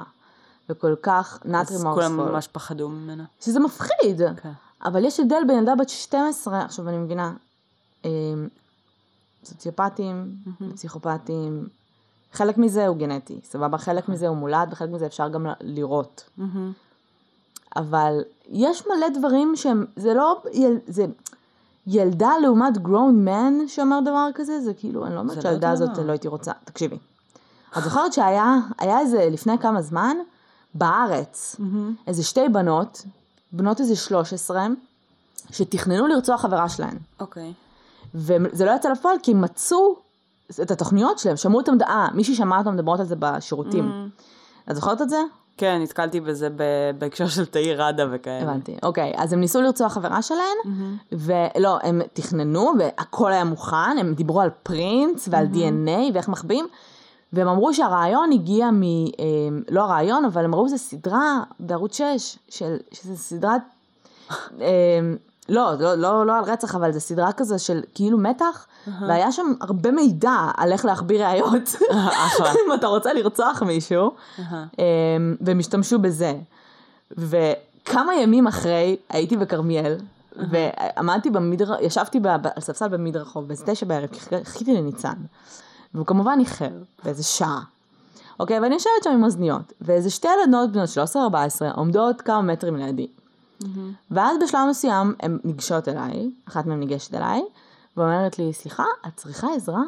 וכל כך not אז כולם ממש פחדו ממנה. שזה מפחיד. כן. אבל יש הבדל בין ילדה בת 12, עכשיו אני מבינה, סוציופטים, פסיכופטים, חלק מזה הוא גנטי, סבבה? חלק מזה הוא מולד, וחלק מזה אפשר גם לראות. אבל יש מלא דברים שהם, זה לא, יל, זה ילדה לעומת grown man שאומר דבר כזה, זה כאילו, אני לא אומרת לא שהילדה אותו הזאת. לא הייתי רוצה, תקשיבי. את זוכרת שהיה, היה איזה לפני כמה זמן, בארץ, איזה שתי בנות, בנות איזה 13, שתכננו לרצוח חברה שלהן. אוקיי. וזה לא יצא לפועל כי מצאו את התוכניות שלהם, שמעו אותם, אה, מישהי שמעה אותם מדברות על זה בשירותים. את זוכרת את זה? כן, נתקלתי בזה בהקשר של תאיר ראדה וכאלה. הבנתי, אוקיי, אז הם ניסו לרצוח חברה שלהן, ולא, הם תכננו, והכל היה מוכן, הם דיברו על פרינץ ועל DNA ואיך מחביאים, והם אמרו שהרעיון הגיע מ... אה, לא הרעיון, אבל הם ראו איזה סדרה בערוץ 6, של, שזה סדרת... [laughs] לא, לא, לא, לא על רצח, אבל זו סדרה כזה של כאילו מתח, והיה שם הרבה מידע על איך להחביא ראיות. [laughs] אם אתה רוצה לרצוח מישהו. אמ, והם השתמשו בזה. כמה ימים אחרי הייתי בכרמיאל, ועמדתי במדר... ישבתי ב- על ספסל במדרחוב באיזה תשע בערב, כי חיכ- חיכיתי לניצן. והוא כמובן איחר, באיזה שעה. אוקיי, ואני יושבת שם עם אוזניות, ואיזה שתי ילדות בנות 13-14 עומדות כמה מטרים לידי. ואז בשלב מסוים הן ניגשות אליי, אחת מהן ניגשת אליי, ואומרת לי, סליחה, את צריכה עזרה?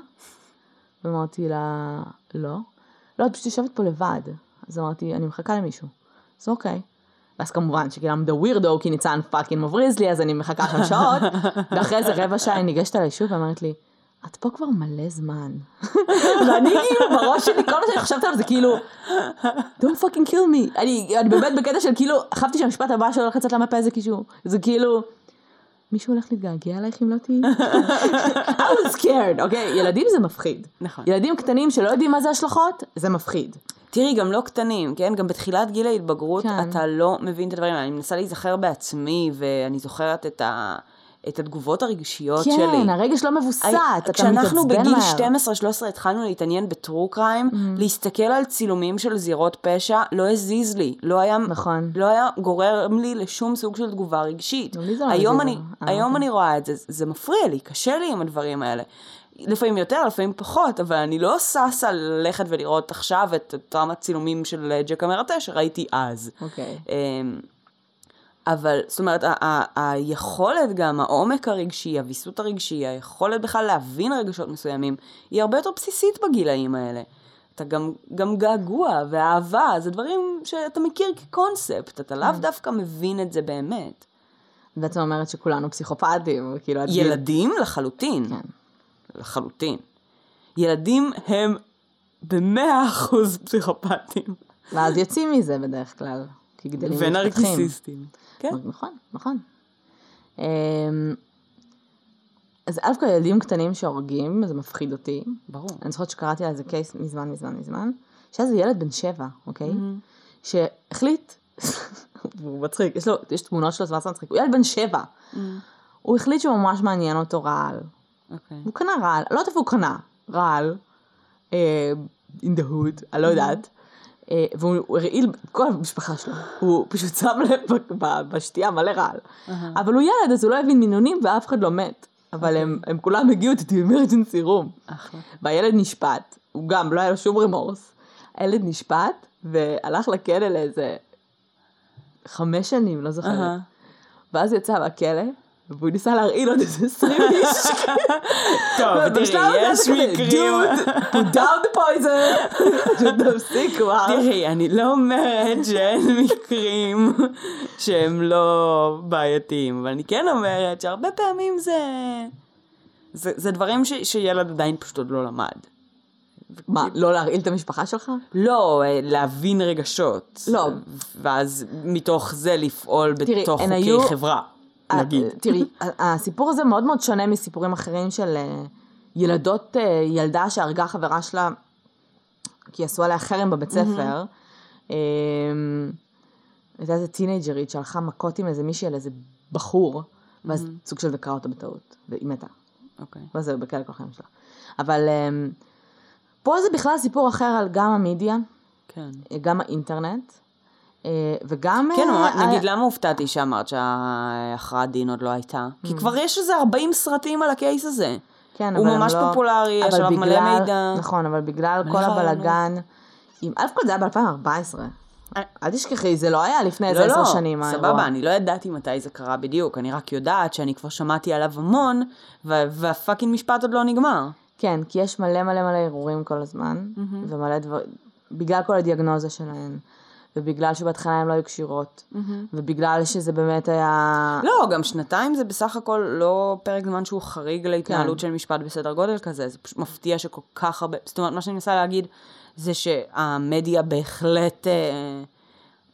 ואמרתי לה, לא. לא, את פשוט יושבת פה לבד. אז אמרתי, אני מחכה למישהו. אז אוקיי. ואז כמובן שכאילו I'm the weirdo, כי ניצן fucking מבריז לי, אז אני מחכה שם שעות, [laughs] ואחרי איזה רבע שעה היא ניגשת אליי שוב ואומרת לי, את פה כבר מלא זמן. [laughs] ואני כאילו בראש שלי, כל מה שאני חושבת עליו זה כאילו, don't fucking kill me. אני, אני באמת בקטע של כאילו, חשבתי שהמשפט הבא שהולך לצאת לה מהפה זה כאילו, זה כאילו, מישהו הולך להתגעגע אלייך אם לא תהיי? [laughs] I was scared, אוקיי? ילדים זה מפחיד. נכון. ילדים קטנים שלא יודעים מה זה השלכות, זה מפחיד. תראי, גם לא קטנים, כן? גם בתחילת גיל ההתבגרות, כן. אתה לא מבין את הדברים האלה. אני מנסה להיזכר בעצמי, ואני זוכרת את, ה... את התגובות הרגשיות שלי. כן, הרגש לא מבוסת, הי- אתה כשאנחנו מתעצבן בגיל מהר. 12-13 התחלנו להתעניין בטרו קריים, Mm. להסתכל על צילומים של זירות פשע, לא הזיז לי. לא היה, נכון. לא היה גורם לי לשום סוג של תגובה רגשית. לא היום אני, אה, היום אוקיי. אני רואה את זה, זה מפריע לי, קשה לי עם הדברים האלה. לפעמים יותר, לפעמים פחות, אבל אני לא ששה ללכת ולראות עכשיו את אותם הצילומים של אה, ג'קה מרטה שראיתי אז. אוקיי. אמ, אבל זאת אומרת, ה- ה- היכולת גם, העומק הרגשי, הוויסות הרגשי, היכולת בכלל להבין רגשות מסוימים, היא הרבה יותר בסיסית בגילאים האלה. אתה גם, גם געגוע ואהבה, זה דברים שאתה מכיר כקונספט, אתה לאו דווקא מבין את זה באמת. בעצם אומרת שכולנו פסיכופטים, כאילו, ילדים לחלוטין. כן. לחלוטין. ילדים הם במאה אחוז פסיכופטים. ואז יוצאים מזה בדרך כלל, כי גדלים ומתפתחים. ונרקיסיסטים. כן. נכון, נכון. אמ, אז א' כל ילדים קטנים שהורגים, זה מפחיד אותי. ברור. אני זוכרת שקראתי על איזה קייס מזמן, מזמן, מזמן, שהיה איזה ילד בן שבע, אוקיי? Mm-hmm. שהחליט, [laughs] הוא מצחיק, יש לו, יש תמונות שלו, זה ממש מצחיק, הוא ילד בן שבע. Mm-hmm. הוא החליט שממש מעניין אותו רעל. אוקיי. הוא קנה רעל, לא יודעת איפה הוא קנה, רעל, אה, in the hood, אני לא יודעת. אה, והוא הוא הרעיל את כל המשפחה שלו, הוא פשוט שם לב בשתייה מלא רעל. אבל הוא ילד, אז הוא לא הבין מינונים ואף אחד לא מת. אבל הם, הם כולם הגיעו to the emergency room. והילד נשפט, הוא גם, לא היה לו שום רמורס. הילד נשפט והלך לכלא לאיזה חמש שנים, לא זוכרת. ואז יצא מהכלא, והוא ניסה להרעיל עוד איזה עשרים [laughs] איש. טוב, תראי, יש מקרים... down the poison. [laughs] פשוט תפסיק כבר. תראי, אני לא אומרת שאין מקרים שהם לא בעייתיים, אבל אני כן אומרת שהרבה פעמים זה... זה, זה דברים ש, שילד עדיין פשוט עוד לא למד. מה, לא להרעיל את המשפחה שלך? לא, אה, להבין רגשות. לא. ואז מתוך זה לפעול תראי, בתוך חוקי היו- חברה, נגיד. אה, תראי, ה- הסיפור הזה מאוד מאוד שונה מסיפורים אחרים של אה, ילדות, אה, ילדה שהרגה חברה שלה כי עשו עליה חרם בבית ספר. אה, הייתה איזה טינג'רית שהלכה מכות עם איזה מישהי על איזה בחור, ואז סוג של דקרה אותה בטעות, והיא מתה. אוקיי. ואז זה בכלא כל החיים שלה. אבל אה, פה זה בכלל סיפור אחר על גם המדיה, כן. גם האינטרנט, וגם... כן, אה, ממש- נגיד, למה הופתעתי שאמרת שההכרעת דין עוד לא הייתה? כי כבר יש איזה 40 סרטים על הקייס הזה. כן, הוא אבל הם ממש לא- פופולרי, יש אבל עליו מלא מידע. נכון, אבל בגלל כל חרנות. הבלגן, עם א' כל זה היה ב-2014. אה. אל תשכחי, זה לא היה לפני איזה לא, עשר לא, שנים. האירוע. סבבה, אני לא ידעתי מתי זה קרה בדיוק, אני רק יודעת שאני כבר שמעתי עליו המון, והפאקינג משפט עוד לא נגמר. כן, כי יש מלא מלא מלא ערעורים כל הזמן, ומלא דברים, בגלל כל הדיאגנוזה שלהן, ובגלל שבהתחלה הן לא היו כשירות, ובגלל שזה באמת היה... לא, גם שנתיים זה בסך הכל לא פרק זמן שהוא חריג להתנהלות כן. של משפט בסדר גודל כזה, זה פשוט מפתיע שכל כך הרבה, זאת אומרת, מה שאני מנסה להגיד זה שהמדיה בהחלט אה,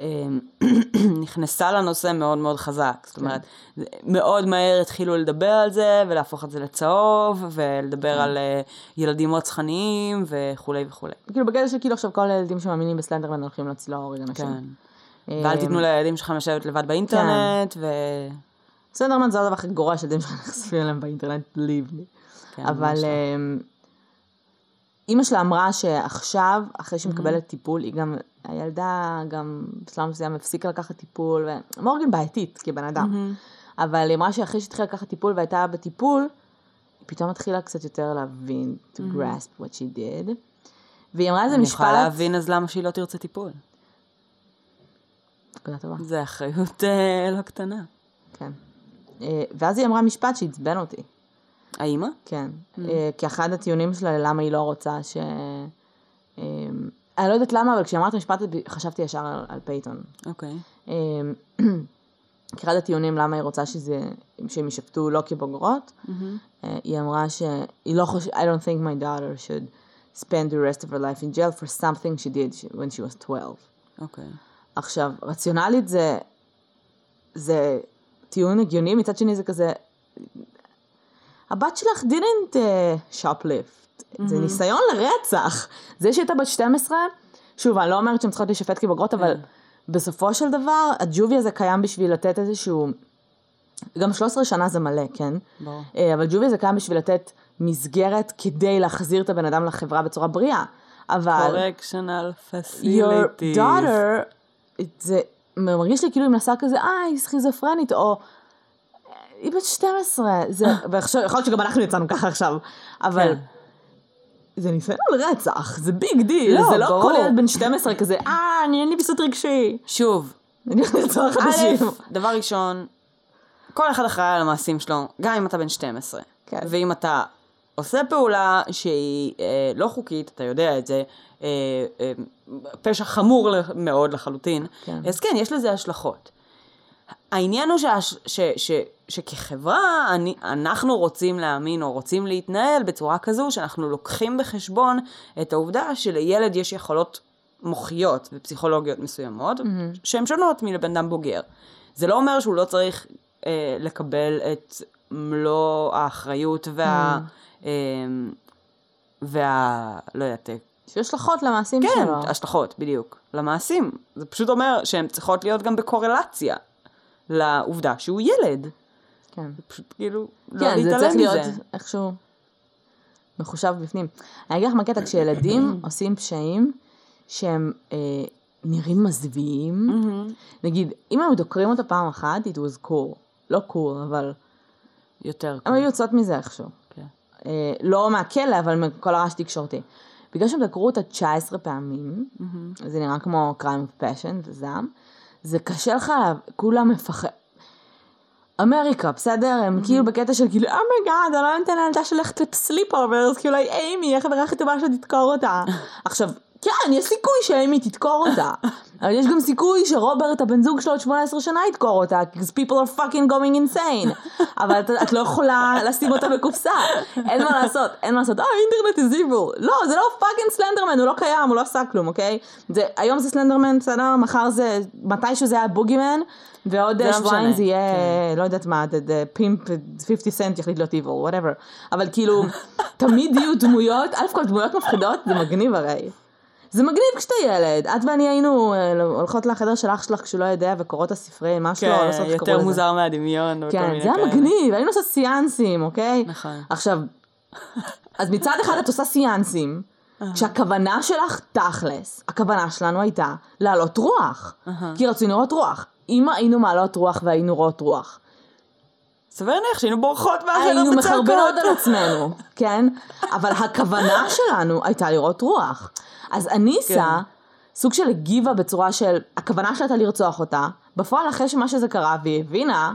[clears throat] נכנסה לנושא מאוד מאוד חזק, זאת אומרת, כן. מאוד מהר התחילו לדבר על זה, ולהפוך את זה לצהוב, ולדבר כן. על אה, ילדים רצחניים וכולי וכולי. כאילו בגלל שכאילו עכשיו כל הילדים שמאמינים בסלנדרמן הולכים לצלוע הורג אנשים. כן. אה, ואל תיתנו לילדים שלכם לשבת לבד באינטרנט, ו... סלנדרמן זה הדבר הכי גרוע שהילדים שלך נחשפים אליהם באינטרנט, ליב לי. כן, אבל לא. אמ, אימא שלה אמרה שעכשיו, אחרי שהיא מקבלת טיפול, היא גם הילדה גם בשלב מסוים הפסיקה לקחת טיפול, ומורגן בעייתית כבן אדם. אבל היא אמרה שאחרי שהתחילה לקחת טיפול והייתה בטיפול, היא פתאום התחילה קצת יותר להבין, to grasp what she did. והיא אמרה איזה אני משפט, יכולה להבין אז למה שהיא לא תרצה טיפול. נקודה טובה, זה אחריות אה, לא קטנה. כן. אה, ואז היא אמרה משפט שעצבן אותי. האמא? כן, אה, כי אחד הטיעונים שלה ללמה היא לא רוצה ש... אה, אני לא יודעת למה, אבל כשאמרת משפט חשבתי ישר על, על פייתון. אוקיי. אה, כי [clears throat] אחד הטיעונים למה היא רוצה שזה, שהם יישפטו לא כבוגרות, אה, היא אמרה שהיא לא חושבת, I don't think my daughter should spend the rest of her life in jail for something she did when she was 12. אוקיי. עכשיו, רציונלית זה, זה טיעון הגיוני, מצד שני זה כזה, הבת שלך didn't uh, shoplift, mm-hmm. זה ניסיון לרצח. זה שהייתה בת 12, שוב, אני לא אומרת שהן צריכות להישפט כבוגרות, אבל בסופו של דבר, הג'ובי הזה קיים בשביל לתת איזשהו, גם 13 שנה זה מלא, כן? ברור. אה, אבל ג'ובי הזה קיים בשביל לתת מסגרת כדי להחזיר את הבן אדם לחברה בצורה בריאה. אבל... correctional your facilities. daughter, זה מרגיש לי כאילו היא מנסה כזה, אה, היא סכיזופרנית, או היא בת 12, זה, [laughs] ועכשיו, יכול להיות שגם אנחנו יצאנו ככה עכשיו, אבל כן. זה ניסיון על רצח, זה big deal, לא, זה לא ברור. כל ילד בן 12 כזה, אה, אני אין לי ויסות רגשי, שוב, אני הולך לרצוח אנשים. א', דבר ראשון, כל אחד אחראי על המעשים שלו, גם אם אתה בן 12. כן. ואם אתה עושה פעולה שהיא אה, לא חוקית, אתה יודע את זה, אה, אה, פשע חמור מאוד לחלוטין, כן. אז כן, יש לזה השלכות. העניין הוא שה, ש, ש, ש, שכחברה אני, אנחנו רוצים להאמין או רוצים להתנהל בצורה כזו שאנחנו לוקחים בחשבון את העובדה שלילד יש יכולות מוחיות ופסיכולוגיות מסוימות mm-hmm. שהן שונות מלבן אדם בוגר. זה לא אומר שהוא לא צריך אה, לקבל את מלוא האחריות וה... אה, וה... לא יודעת, יש השלכות למעשים כן, שלו. השלכות, בדיוק. למעשים. זה פשוט אומר שהן צריכות להיות גם בקורלציה לעובדה שהוא ילד. כן. פשוט כאילו, לא כן, זה להתעלם צריך מזה. להיות איכשהו מחושב בפנים. אני אגיד לך מה הקטע, כשילדים [coughs] עושים פשעים שהם אה, נראים מזוויעים, נגיד, אם הם דוקרים אותה פעם אחת, it was cool. לא cool, אבל יותר הם היו יוצאות מזה איכשהו. כן. אה, לא מהכלא, אבל מכל הרעש תקשורתי. בגלל שהם דקרו אותה 19 פעמים, זה נראה כמו crime of passion וזעם, זה קשה לך, כולם מפחד. אמריקה, בסדר? הם כאילו בקטע של כאילו, oh my god, אני לא נותן לילדה שלך ל sleepovers, כאילו, היי, אימי, הדבר הכי טובה שתדקור אותה? [laughs] עכשיו, כן, יש סיכוי שאימי תדקור אותה, [laughs] אבל יש גם סיכוי שרוברט, הבן זוג שלו עוד 18 שנה ידקור אותה, because people are fucking going insane, [laughs] אבל את, את לא יכולה לשים אותה בקופסה, אין מה לעשות, אין מה לעשות, אה, אינטרנט is evil, לא, זה לא fucking סלנדרמן, הוא לא קיים, הוא לא עשה כלום, אוקיי? זה, היום זה סלנדרמן, בסדר, מחר זה, מתישהו זה היה בוגימן, ועוד זה לא שבועיים זה יהיה, לא יודעת מה, pimp 50 סנט יחליט להיות evil, whatever. אבל כאילו, [laughs] תמיד יהיו דמויות, א' כל דמויות מפחידות, זה מגניב הרי. זה מגניב כשאתה ילד. את ואני היינו אה, הולכות לחדר של אח שלך כשהוא לא יודע וקוראות את הספרי, משהו, לא כן, יותר לזה. מוזר מהדמיון. וכל כן, זה היה. מגניב, היינו עושות סיאנסים, אוקיי? נכון. עכשיו, אז מצד אחד את עושה סיאנסים, כשהכוונה שלך תכלס, הכוונה שלנו הייתה להעלות רוח. כי רצינו לראות רוח. אם היינו מעלות רוח והיינו רואות רוח, סביר להניח שהיינו בורחות מהחדר היינו בצעקות. מחרבנות על עצמנו, כן? אבל הכוונה שלנו הייתה לראות רוח. אז אניסה, כן. סוג של הגיבה בצורה של, הכוונה שלה הייתה לרצוח אותה, בפועל אחרי שמה שזה קרה והיא הבינה,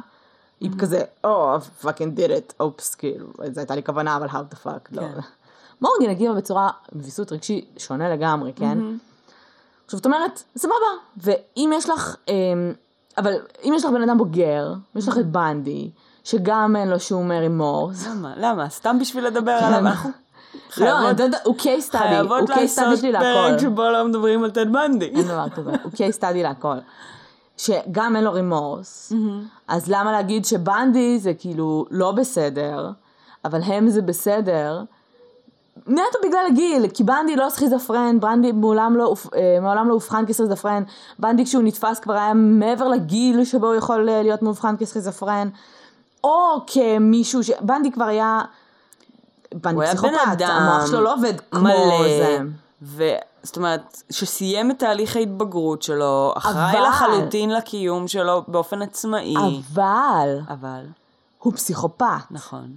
היא כזה, או, oh, fucking did it, אופס, כאילו, זו הייתה לי כוונה, אבל how the fuck, לא. כן. מורגן הגיבה בצורה, ויסות רגשי שונה לגמרי, כן? עכשיו, זאת אומרת, סבבה, ואם יש לך, אמ, אבל אם יש לך בן אדם בוגר, יש לך את בנדי, שגם אין לו שום remorse. למה? למה? סתם בשביל לדבר. עליו. אנחנו לא, חייבות- יודע, הוא case study, חייבות הוא case study לעשות שלי פרק להכל. שבו לא מדברים על טד בנדי. אין דבר כזה, הוא case study להכל. שגם אין לו remorse, אז למה להגיד שבנדי זה כאילו לא בסדר, אבל הם זה בסדר? נטו בגלל הגיל, כי בנדי לא סכיזופרן, בנדי מעולם לא, אה, מעולם לא אובחן כסכיזופרן, בנדי כשהוא נתפס כבר היה מעבר לגיל שבו הוא יכול להיות מאובחן כסכיזופרן, או כמישהו ש... בנדי כבר היה... בנדי פסיכופת, אדם המוח שלו לא עובד כמו מלא, זה. וזאת אומרת, שסיים את תהליך ההתבגרות שלו, אחראי אבל- לחלוטין לקיום שלו באופן עצמאי. אבל אבל, הוא פסיכופת. נכון,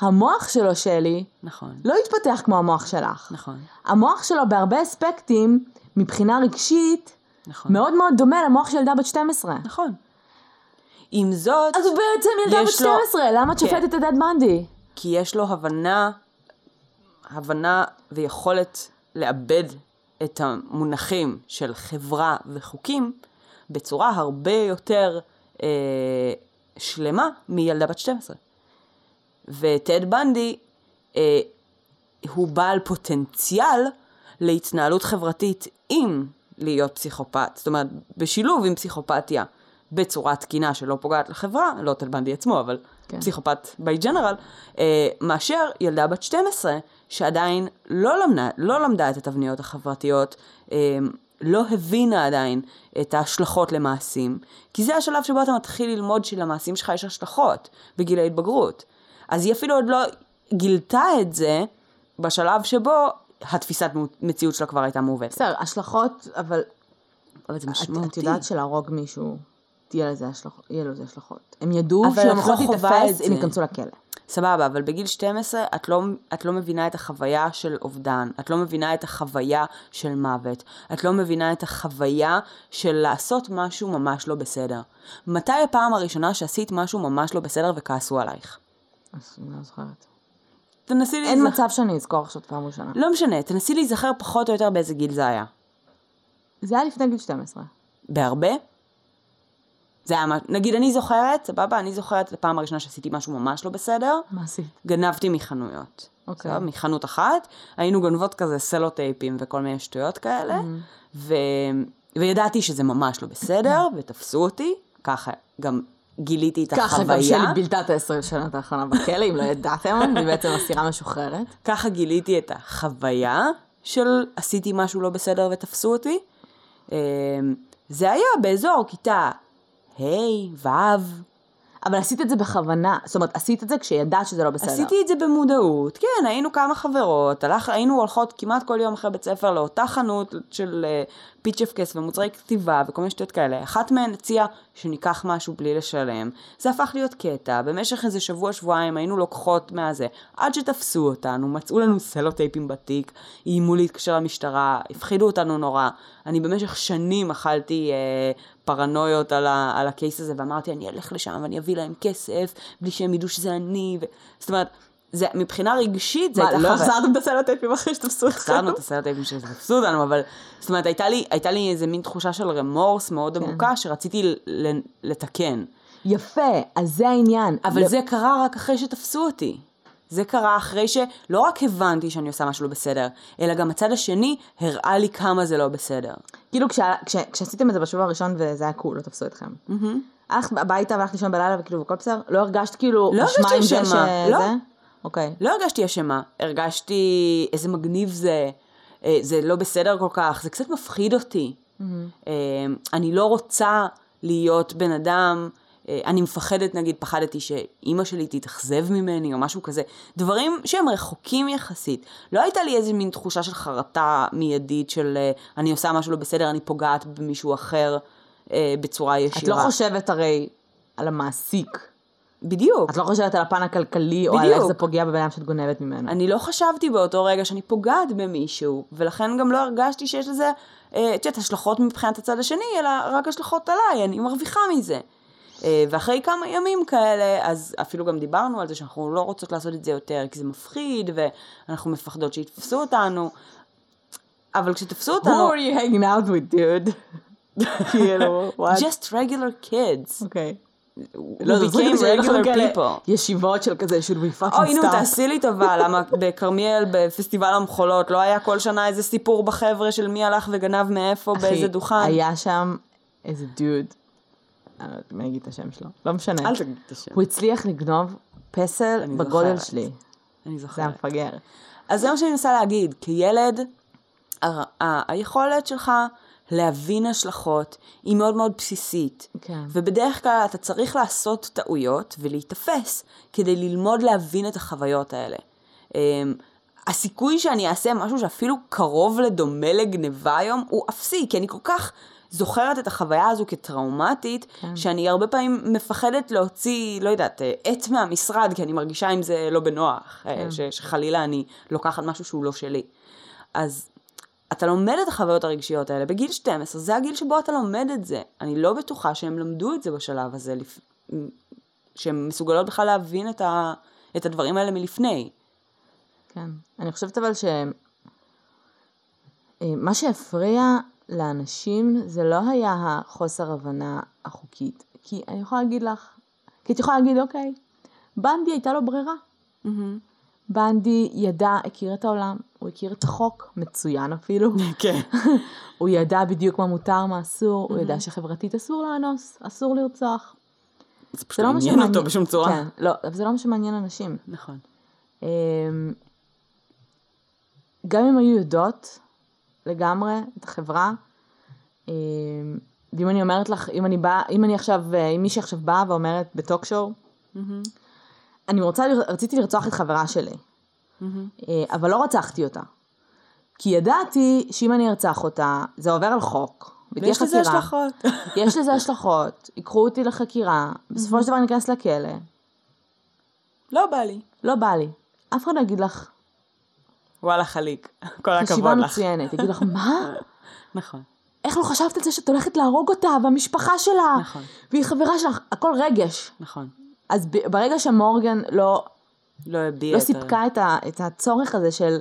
המוח שלו, שלי, נכון, לא התפתח כמו המוח שלך. נכון, המוח שלו בהרבה אספקטים, מבחינה רגשית, נכון. מאוד מאוד דומה למוח של ילדה בת 12. נכון. עם זאת, אז הוא בעצם ילדה בת יש לו- 12, למה את כן. שופטת את דד מנדי? כי יש לו הבנה, הבנה ויכולת לעבד את המונחים של חברה וחוקים בצורה הרבה יותר אה, שלמה מילדה בת 12. וטד בנדי אה, הוא בעל פוטנציאל להתנהלות חברתית עם להיות פסיכופת, זאת אומרת, בשילוב עם פסיכופתיה בצורה תקינה שלא פוגעת לחברה, לא טד בנדי עצמו, אבל כן. פסיכופת by general, אה, מאשר ילדה בת 12 שעדיין לא למדה, לא למדה את התבניות החברתיות, אה, לא הבינה עדיין את ההשלכות למעשים, כי זה השלב שבו אתה מתחיל ללמוד שלמעשים שלך יש השלכות בגיל ההתבגרות. אז היא אפילו עוד לא גילתה את זה בשלב שבו התפיסת מציאות שלה כבר הייתה מעוותת. בסדר, השלכות, אבל אבל זה את, משמעותי. את יודעת שלהרוג מישהו, תהיה לזה השלכות, יהיה לזה השלכות. הם ידעו שהם יכולים אם זה. ייכנסו לכלא. סבבה, אבל בגיל 12 את לא, את לא מבינה את החוויה של אובדן, את לא מבינה את החוויה של מוות, את לא מבינה את החוויה של לעשות משהו ממש לא בסדר. מתי הפעם הראשונה שעשית משהו ממש לא בסדר וכעסו עלייך? אני לא זוכרת. תנסי אין להיזכר. מצב שאני אזכור עכשיו פעם ראשונה. לא משנה, תנסי להיזכר פחות או יותר באיזה גיל זה היה. זה היה לפני גיל 12. בהרבה? זה היה, מה- נגיד אני זוכרת, סבבה, אני זוכרת את הפעם הראשונה שעשיתי משהו ממש לא בסדר, מה עשית? גנבתי מחנויות. אוקיי. סבבה? מחנות אחת, היינו גונבות כזה סלוטייפים וכל מיני שטויות כאלה, ו... וידעתי שזה ממש לא בסדר, ותפסו אותי, ככה גם גיליתי את ככה גם החוויה. שלי בילתה את העשרים שנה האחרונה בכלא, אם לא ידעתם, אני [laughs] בעצם אסירה משוחררת. ככה גיליתי את החוויה של עשיתי משהו לא בסדר ותפסו אותי. אמ, זה היה באזור כיתה ה', ו', אבל עשית את זה בכוונה, זאת אומרת, עשית את זה כשידעת שזה לא בסדר. עשיתי את זה במודעות, כן, היינו כמה חברות, הלך, היינו הולכות כמעט כל יום אחרי בית ספר לאותה חנות של uh, פיצ'פקס ומוצרי כתיבה וכל מיני שטויות כאלה. אחת מהן הציעה שניקח משהו בלי לשלם. זה הפך להיות קטע, במשך איזה שבוע-שבועיים היינו לוקחות מהזה, עד שתפסו אותנו, מצאו לנו סלוטייפים בתיק, איימו להתקשר למשטרה, הפחידו אותנו נורא. אני במשך שנים אכלתי uh, פרנויות על, ה, על הקייס הזה, ואמרתי, אני אלך לשם ואני אביא להם כסף, בלי שהם ידעו שזה אני. ו... זאת אומרת, זה, מבחינה רגשית, זה מה, הייתה לא חוויה. החזרתם את הסלוטייפים אחרי שתפסו אתכם? החזרנו את הסרטים שתפסו אותנו, אבל זאת אומרת, הייתה לי, הייתה לי איזה מין תחושה של רמורס מאוד כן. עמוקה, שרציתי ל- ל- לתקן. יפה, אז זה העניין. אבל לא- זה קרה רק אחרי שתפסו אותי. זה קרה אחרי שלא רק הבנתי שאני עושה משהו לא בסדר, אלא גם הצד השני הראה לי כמה זה לא בסדר. כאילו כשה- כש- כשעשיתם את זה בשבוע הראשון וזה היה קול, לא תפסו אתכם. הלכת הביתה והלכת לישון בלילה וכאילו הכל בסדר? לא הרגשת כאילו לא אשמה הרגשתי עם זה אשמה, שזה? לא. אוקיי. לא הרגשתי אשמה, הרגשתי איזה מגניב זה, אה, זה לא בסדר כל כך, זה קצת מפחיד אותי. אה, אני לא רוצה להיות בן אדם, אה, אני מפחדת, נגיד, פחדתי שאימא שלי תתאכזב ממני או משהו כזה, דברים שהם רחוקים יחסית. לא הייתה לי איזה מין תחושה של חרטה מיידית של אה, אני עושה משהו לא בסדר, אני פוגעת במישהו אחר בצורה ישירה. את לא חושבת הרי על המעסיק. בדיוק. את לא חושבת על הפן הכלכלי או על איך בדיוק. זה פוגע בבן אדם שאת גונבת ממנו. אני לא חשבתי באותו רגע שאני פוגעת במישהו, ולכן גם לא הרגשתי שיש לזה, אה, את יודעת, השלכות מבחינת הצד השני, אלא רק השלכות עליי, אני מרוויחה מזה. אה, ואחרי כמה ימים כאלה, אז אפילו גם דיברנו על זה שאנחנו לא רוצות לעשות את זה יותר, כי זה מפחיד, ואנחנו מפחדות שיתפסו אותנו. אבל כשתפסו Who אותנו, are you hanging out with, dude? [laughs] כאילו, what? just regular kids. אוקיי. We became regular people. ישיבות של כזה, should we fucking אוי, נו, stop. תעשי לי טובה, [laughs] למה בכרמיאל, בפסטיבל המחולות, לא היה כל שנה איזה סיפור בחבר'ה של מי הלך וגנב מאיפה, אחי, באיזה דוכן? היה שם איזה דוד, אני לא יודעת מי אגיד את השם שלו, לא משנה. אל תגיד את השם. הוא הצליח לגנוב פסל בגודל. שלי. אני זה היה זוכרת. מפגר. אז זה מה שאני מנסה להגיד, כילד, היכולת שלך להבין השלכות היא מאוד מאוד בסיסית. כן. ובדרך כלל אתה צריך לעשות טעויות ולהיתפס כדי ללמוד להבין את החוויות האלה. אמ, הסיכוי שאני אעשה משהו שאפילו קרוב לדומה לגניבה היום הוא אפסי, כי אני כל כך זוכרת את החוויה הזו כטראומטית, כן. שאני הרבה פעמים מפחדת להוציא, לא יודעת, עט מהמשרד, כי אני מרגישה עם זה לא בנוח, אה, כן. ש, שחלילה אני לוקחת משהו שהוא לא שלי. אז אתה לומד את החוויות הרגשיות האלה בגיל 12, זה הגיל שבו אתה לומד את זה. אני לא בטוחה שהם למדו את זה בשלב הזה, לפ... שהן מסוגלות בכלל להבין את, ה... את הדברים האלה מלפני. כן, אני חושבת אבל שמה אה, שהפריע לאנשים זה לא היה החוסר הבנה החוקית. כי אני יכולה להגיד לך, כי את יכולה להגיד, אוקיי, בנדי הייתה לו ברירה. Mm-hmm. בנדי ידע, הכיר את העולם, הוא הכיר את החוק, מצוין אפילו. [laughs] כן. [laughs] הוא ידע בדיוק מה מותר, מה אסור, mm-hmm. הוא ידע שחברתית אסור לאנוס, אסור לרצוח. זה פשוט לא עניין אותו בשום צורה. כן, לא, אבל זה לא מה שמעניין אנשים. נכון. אמ, גם אם היו יודעות לגמרי את החברה, אמ, ואם אני אומרת לך, אם אני באה, אם אני עכשיו, אם מישהי עכשיו באה ואומרת בטוק שואו, mm-hmm. אני רוצה, רציתי לרצוח את חברה שלי, mm-hmm. אבל לא רצחתי אותה. כי ידעתי שאם אני ארצח אותה, זה עובר על חוק. ויש לזה השלכות. [laughs] יש לזה השלכות, ייקחו אותי לחקירה, בסופו של דבר אני אכנס לכלא. לא בא לי. לא בא לי. אף אחד לא יגיד לך. וואלה חליק, כל הכבוד לך. חשיבה מצוינת, יגיד לך, מה? [laughs] נכון. איך לא חשבת על זה שאת הולכת להרוג אותה, והמשפחה שלה, נכון. והיא חברה שלך, הכל רגש. נכון. אז ברגע שמורגן לא, לא, לא סיפקה את, ה, את הצורך הזה של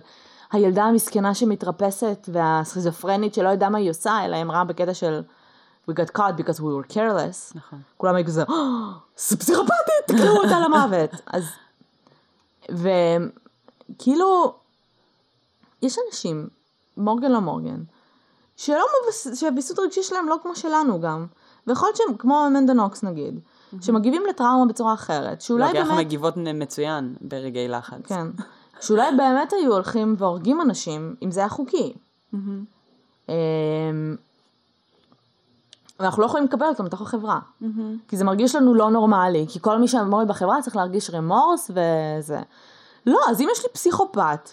הילדה המסכנה שמתרפסת והסכיזופרנית שלא יודעה מה היא עושה, אלא אמרה בקטע של We got caught because we were careless. נכון. כולם היו כזה, זה פסיכופתית, תקראו אותה למוות. [laughs] אז, וכאילו, יש אנשים, מורגן לא מורגן, שלא מבס... שהביסות הרגשי שלהם לא כמו שלנו גם. ויכול להיות שהם, כמו אמנדה נוקס נגיד, שמגיבים לטראומה בצורה אחרת, שאולי באמת... לא, כי אנחנו מגיבות מצוין ברגעי לחץ. כן. שאולי באמת היו הולכים והורגים אנשים, אם זה היה חוקי. אמ, ואנחנו לא יכולים לקבל אותו מתוך החברה. כי זה מרגיש לנו לא נורמלי, כי כל מי שאמור בחברה צריך להרגיש רמורס וזה. לא, אז אם יש לי פסיכופת,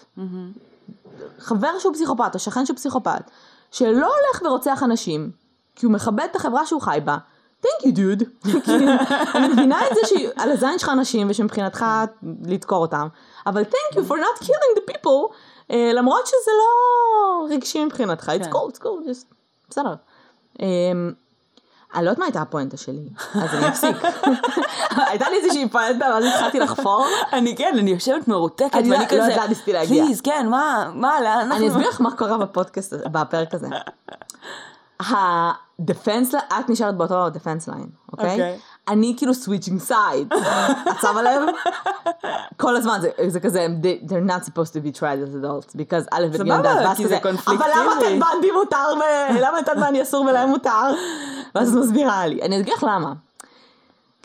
חבר שהוא פסיכופת או שכן שהוא פסיכופת, שלא הולך ורוצח אנשים, כי הוא מכבד את החברה שהוא חי בה, thank you dude. [laughs] אני מבינה את זה שעל הזין שלך אנשים ושמבחינתך לדקור אותם, אבל thank you for not killing the people, uh, למרות שזה לא רגשי מבחינתך, it's cool, it's cool, just, בסדר. Um, אני לא יודעת מה הייתה הפואנטה שלי, אז אני אפסיק. [laughs] הייתה לי איזושהי פואנטה, ואז התחלתי לחפור. אני כן, אני יושבת מרותקת, ואני לא- כזה, לא יודעת ניסיתי להגיע. please, כן, מה, מה, לאן אנחנו... אני אסביר לך מה קורה בפודקאסט, בפרק הזה. [laughs] ה defense, את נשארת באותו defense line, אוקיי? אני כאילו switching side, [laughs] את שמה לב? כל הזמן זה, זה כזה, they, they're not supposed to be tried as adults, because א' ב' ג' ד' כי זה קונפליקטיבי. אבל למה אתם בנדי מותר ולמה אתם בנדי אסור ולהם מותר? [laughs] ואז את מסבירה לי, אני אגיד לך למה.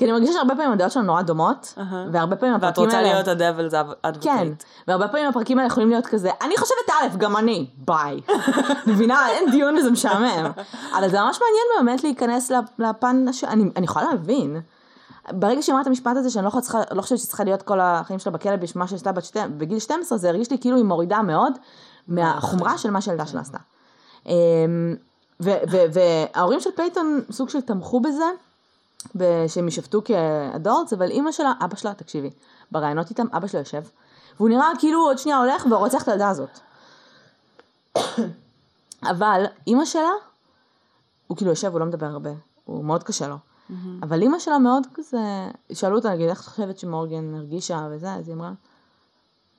כי אני מרגישה שהרבה פעמים הדעות שלנו נורא דומות, uh-huh. והרבה פעמים הפרקים האלה... ואת רוצה להיות ה devil's advocate. כן, והרבה פעמים הפרקים האלה יכולים להיות כזה, אני חושבת א', גם אני, ביי. [laughs] מבינה? אין דיון וזה משעמם. אבל זה ממש מעניין באמת להיכנס לפן, הש... אני, אני יכולה להבין. ברגע שהיא אמרת את המשפט הזה שאני לא, צריכה, לא חושבת שצריכה להיות כל החיים שלה בכלא בשמה שעשתה בת שתי, בגיל 12, זה הרגיש לי כאילו היא מורידה מאוד מהחומרה של מה שהילדה שלה עשתה. אמ, וההורים של פייטון סוג של תמכו בזה. שהם יישפטו כ adults, אבל אימא שלה, אבא שלה, תקשיבי, בראיונות איתם, אבא שלה יושב, והוא נראה כאילו עוד שנייה הולך ורוצח את הילדה הזאת. [coughs] אבל אימא שלה, הוא כאילו יושב, הוא לא מדבר הרבה, הוא מאוד קשה לו. Mm-hmm. אבל אימא שלה מאוד כזה, שאלו אותה, נגיד, איך את חושבת שמורגן הרגישה וזה, אז היא אמרה,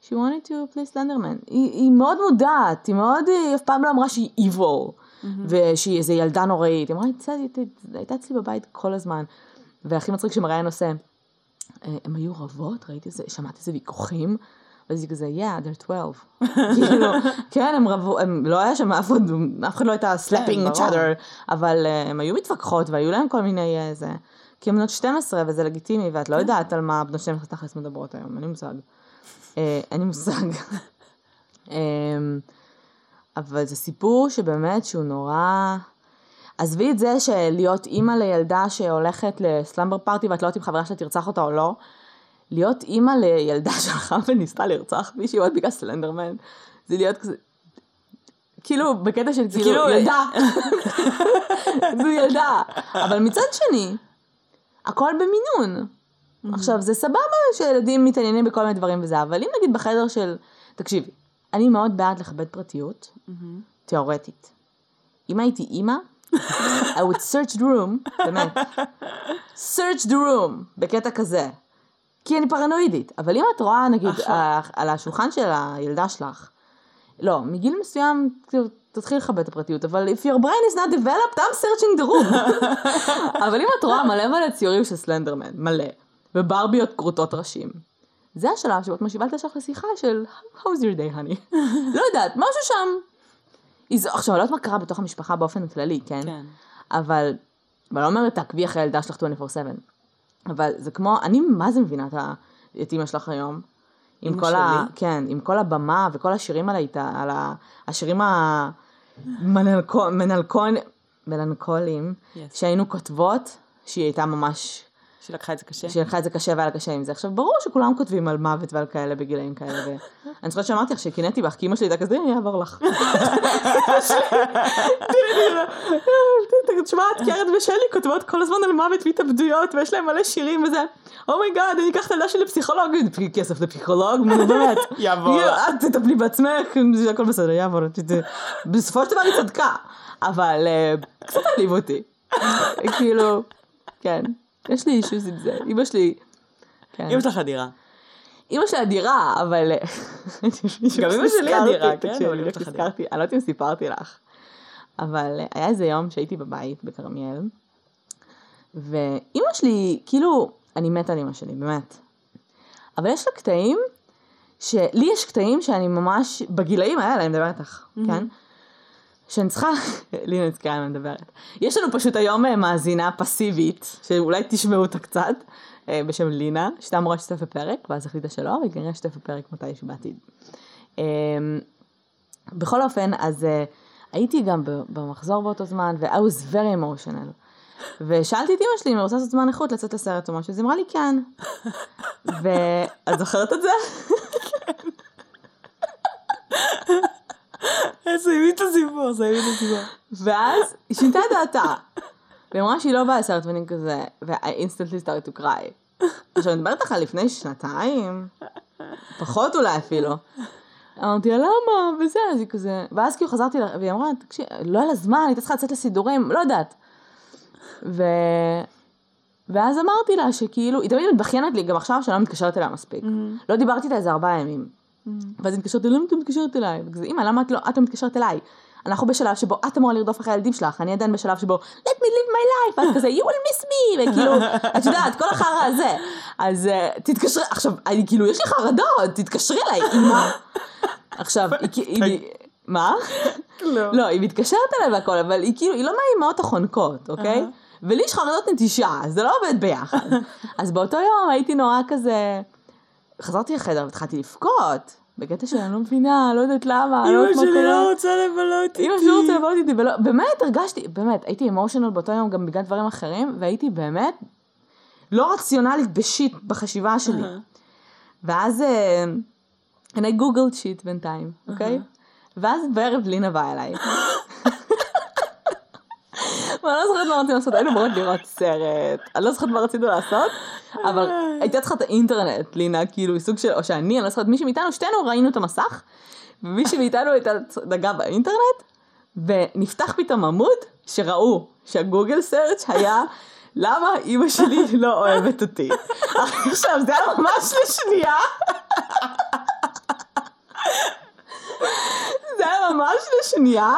she wanted to play סלנדרמן. היא, היא מאוד מודעת, היא מאוד, היא אף פעם לא אמרה שהיא evil. Mm-hmm. ושהיא איזה ילדה נוראית. היא אמרה, הייתה אצלי בבית כל הזמן. והכי מצחיק שמראיין עושה, אה, הם היו רבות, ראיתי איזה, שמעתי איזה ויכוחים. ואז היא כזה, yeah, they're 12. [laughs] כאילו, כן, הם רבו, הם, לא היה שם אף אחד, אף אחד לא הייתה slapping each other, אבל uh, הם היו מתווכחות והיו להם כל מיני uh, זה. כי הם בנות 12 וזה לגיטימי, ואת לא כן. יודעת על מה בנות 12 תכלס מדברות היום, אין לי מושג. אין לי מושג. [laughs] אבל זה סיפור שבאמת שהוא נורא... עזבי את זה שלהיות אימא לילדה שהולכת לסלאמבר פארטי ואת לא יודעת אם חברה שלה תרצח אותה או לא, להיות אימא לילדה [laughs] שלך וניסתה לרצוח מישהי עוד בגלל סלנדרמן, זה להיות כזה, כאילו בקטע של כאילו, כאילו- ילדה, [laughs] זו ילדה, אבל מצד שני, הכל במינון. עכשיו זה סבבה שילדים מתעניינים בכל מיני דברים וזה, אבל אם נגיד בחדר של, תקשיבי, אני מאוד בעד לכבד פרטיות, תיאורטית. אם הייתי אימא, I would search the room, באמת, search the room, בקטע כזה. כי אני פרנואידית, אבל אם את רואה נגיד ה- על השולחן של הילדה שלך, לא, מגיל מסוים כאילו, תתחיל לכבד את הפרטיות, אבל if your brain is not developed, I'm searching the room. [laughs] אבל אם את רואה מלא מלא ציורים של סלנדרמן, מלא, וברביות כרותות ראשים, זה השלב שבו את משיבה את השלך לשיחה של how's your day honey. [laughs] לא יודעת, משהו שם. איז- עכשיו, לא יודעת מה קרה בתוך המשפחה באופן כללי, כן? כן. אבל, ואני לא אומרת תעקבי אחרי הילדה שלך 24/7, אבל זה כמו, אני מה זה מבינה את, אימא שלך היום. עם כל ה... כן, עם כל הבמה וכל השירים על ה... השירים המלנכוליים, Yes. שהיינו כותבות, שהיא הייתה ממש, שלקחה את זה קשה. שהיא לקחה את זה קשה והיה לה קשה עם זה. עכשיו, ברור שכולם כותבים על מוות ועל כאלה בגילאים כאלה, ואני [laughs] זוכרת שאמרתי לך שקינאתי בך, כי אמא שלי הייתה כזה, אני אעבור לך. [laughs] תשמע, את קרת ושלי כותבות כל הזמן על מוות והתאבדויות, ויש להם מלא שירים וזה. oh my god, אני אקח את הילדה שלי לפסיכולוג, כסף לפסיכולוג, נו באמת. [laughs] יעבור. את תטפלי בעצמך, זה הכל בסדר, יעבור. בסופו של דבר היא צדקה, אבל אה, קצת העליב אותי. כאילו, כן, יש לי אישוס עם זה. אמא שלי, כן. אמא שלך אדירה. אמא שלי אדירה, אבל... גם אמא שלי אדירה, כן, תקשיבי, אבל אמא בדיוק שלך אדירה. הזכרתי, אני לא יודעת אם סיפרתי לך, אבל אה, היה איזה יום שהייתי בבית בכרמיאל, ואימא שלי, כאילו, אני מתה על אמא שלי, באמת. אבל יש לה קטעים, שלי יש קטעים שאני ממש, בגילאים האלה, אני מדברת איתך, כן? שאני צריכה, לינה נזכרה על מה אני מדברת. יש לנו פשוט היום אה, מאזינה פסיבית, שאולי תשמעו אותה קצת, אה, בשם לינה, שהייתה אמורה להשתתף בפרק, ואז החליטה שלא, והיא כנראה תשתתף בפרק מתישהו בעתיד. אה, בכל אופן, אז אה, הייתי גם במחזור באותו זמן, ו- I was very emotional. ושאלתי את אמא שלי אם היא רוצה לעשות זמן איכות לצאת לסרט או משהו, אז היא אמרה לי כן. [laughs] ואת זוכרת את זה? סיימי את הסיפור, סיימי את הסיפור. ואז היא שינתה את דעתה. והיא אמרה שהיא לא באה לסרט ואני כזה, ו-I instantly started to cry. עכשיו אני מדברת על לפני שנתיים, פחות אולי אפילו. אמרתי לה למה, וזה, אז היא כזה, ואז כאילו חזרתי לה, והיא אמרה, תקשיב, לא היה לה זמן, הייתה צריכה לצאת לסידורים, לא יודעת. ו... ואז אמרתי לה שכאילו, היא תמיד מתבכיינת לי, גם עכשיו שאני לא מתקשרת אליה מספיק. לא דיברתי איתה איזה ארבעה ימים. ואז היא מתקשרת אליי, למה את מתקשרת אליי? וכזה, אמא, למה את לא, את לא מתקשרת אליי? אנחנו בשלב שבו את אמורה לרדוף אחרי הילדים שלך, אני עדיין בשלב שבו, let me live my life, ואת כזה, you will miss me, וכאילו, [laughs] את יודעת, כל החרא הזה. אז אה, תתקשרי, עכשיו, אני כאילו, יש לי חרדות, תתקשרי אליי, אמא. עכשיו, היא היא, מה? לא. [laughs] לא, היא מתקשרת אליי והכל, אבל היא כאילו, היא לא מהאימהות החונקות, אוקיי? ולי יש חרדות נטישה, זה לא עובד ביחד. אז באותו יום הייתי נורא כזה, חזרתי לחדר והתחלתי לבכות, בקטע שאני לא מבינה, לא יודעת למה, לא אמא יודעת מה שלי קורה. לא רוצה לבלות איתי. אמא שלי לא רוצה לבוא איתי, ולא, באמת הרגשתי, באמת, הייתי אמושיונל באותו יום גם בגלל דברים אחרים, והייתי באמת לא רציונלית בשיט בחשיבה שלי. ואז, I googled שיט בינתיים, אוקיי? ואז בערב לינה באה אליי. [laughs] ואני לא זוכרת מה רצינו לעשות, היינו אמורות לראות סרט, אני לא זוכרת מה רצינו לעשות, אבל הייתה צריכה את האינטרנט, לינה, כאילו, סוג של, או שאני, אני לא זוכרת, מישהי מאיתנו, שתינו ראינו את המסך, ומישהי מאיתנו הייתה נגעה באינטרנט, ונפתח פתאום עמוד שראו שהגוגל סרצ' היה למה אימא שלי לא אוהבת אותי. עכשיו זה היה ממש לשנייה. ממש לשנייה,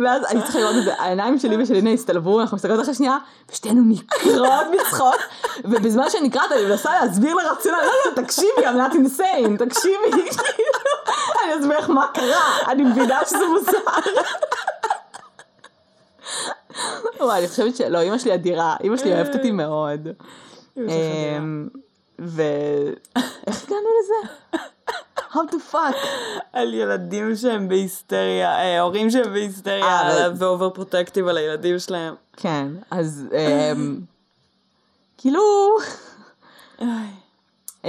ואז אני צריכה לראות את זה, העיניים שלי ושל לינה הסתלבו, אנחנו מסתכלות אחרי שנייה, ושתינו נקרעות מצחוק, ובזמן שנקרעת אני מנסה להסביר לרציונל, לא לא תקשיבי, I'm not insane, תקשיבי, אני אסביר לך מה קרה, אני מבינה שזה מוזר. וואי, אני חושבת שלא, אמא שלי אדירה, אמא שלי אוהבת אותי מאוד. אמ, ו... איך הגענו לזה? How the fuck? על ילדים שהם בהיסטריה, אה, הורים שהם בהיסטריה, אה, אבל- ואובר פרוטקטיב על הילדים שלהם. כן, אז אמ, כאילו. אמ,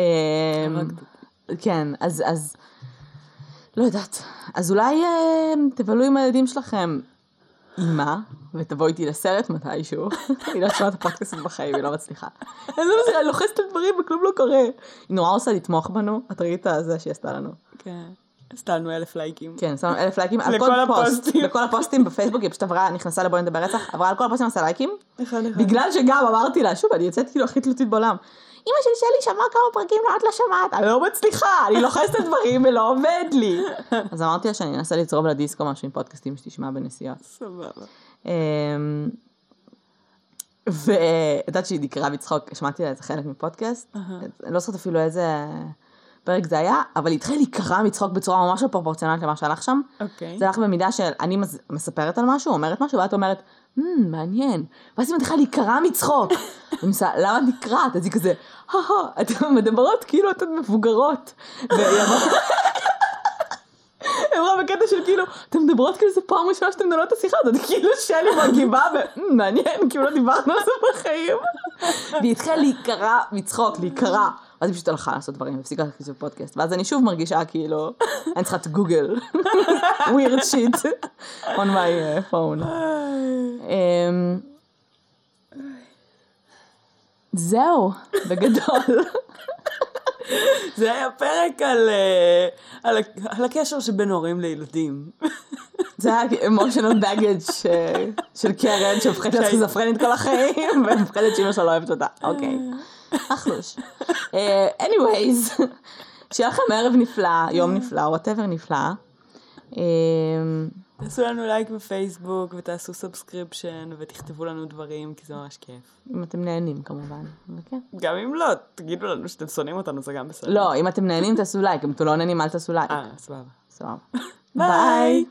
כן, אז, אז, לא יודעת. אז אולי אה, תבלו עם הילדים שלכם אימא, ותבוא איתי לסרט מתישהו. [laughs] היא לא שומעת את הפודקאסט בחיים, היא לא מצליחה. [laughs] אני לא מצליחה, לוחצת על דברים וכלום לא קורה. היא נורא עושה לתמוך בנו, את ראית את זה שהיא עשתה לנו. כן. עשתה לנו אלף לייקים. כן, שמנו אלף לייקים על כל פוסט. לכל הפוסטים בפייסבוק, היא פשוט עברה, נכנסה לבואי נדבר רצח, עברה על כל הפוסטים, עשה לייקים. בגלל שגם אמרתי לה, שוב, אני יוצאת כאילו הכי תלותית בעולם. אמא של שלי שמעה כמה פרקים, למה את לא שמעת? אני לא מצליחה, אני לוחצת את הדברים ולא עובד לי. [laughs] אז אמרתי לה שאני אנסה לצרוב לדיסקו משהו עם פודקאסטים שתשמע בנסיעות. סבבה. אמ, וידעת שהיא נקראה מצחוק, שמעתי לה איזה חלק מפודקאסט, אני לא זוכרת אפילו איזה פרק זה היה, אבל היא התחילה להיקרע מצחוק בצורה ממש לא פרופורציונלית למה שהלך שם. אוקיי. זה הלך במידה של אני מס- מספרת על משהו, אומרת משהו, ואת אומרת, "מ, מעניין. ואז היא מתחילה להיקרע מצחוק. [laughs] אני מנסה, למה את נקרעת? אז היא כזה, הא אתן מדברות כאילו אתן מבוגרות. היא אמרה בקטע של כאילו, אתן מדברות כאילו זה פעם ראשונה שאתן מנהלות את השיחה הזאת, כאילו שלי מגיבה, ומעניין, כאילו לא דיברנו על זה בחיים. והיא התחילה להיקרע מצחוק, להיקרע. ואז היא פשוט הלכה לעשות דברים, והפסיקה לעשות פודקאסט. ואז אני שוב מרגישה כאילו, אני צריכה את גוגל. weird shit on my uh, phone. אמ, זהו, בגדול. [laughs] זה היה פרק על, אה, על, על הקשר שבין הורים לילדים. [laughs] זה היה emotional baggage של קרן שהופכת [laughs] להיות סכיזופרנית כל החיים ומפחדת שאמא שלה לא אוהבת אותה. אוקיי, אחלוש. אה, anyways, שיהיה לכם ערב נפלא, יום נפלא, whatever נפלא. תעשו לנו לייק בפייסבוק ותעשו subscription ותכתבו לנו דברים כי זה ממש כיף. אם אתם נהנים כמובן. גם אם לא, תגידו לנו שאתם שונאים אותנו זה גם בסדר. לא, אם אתם נהנים תעשו לייק, אם אתם לא נהנים אל תעשו לייק. אה, סבבה. סבבה. [laughs] ביי.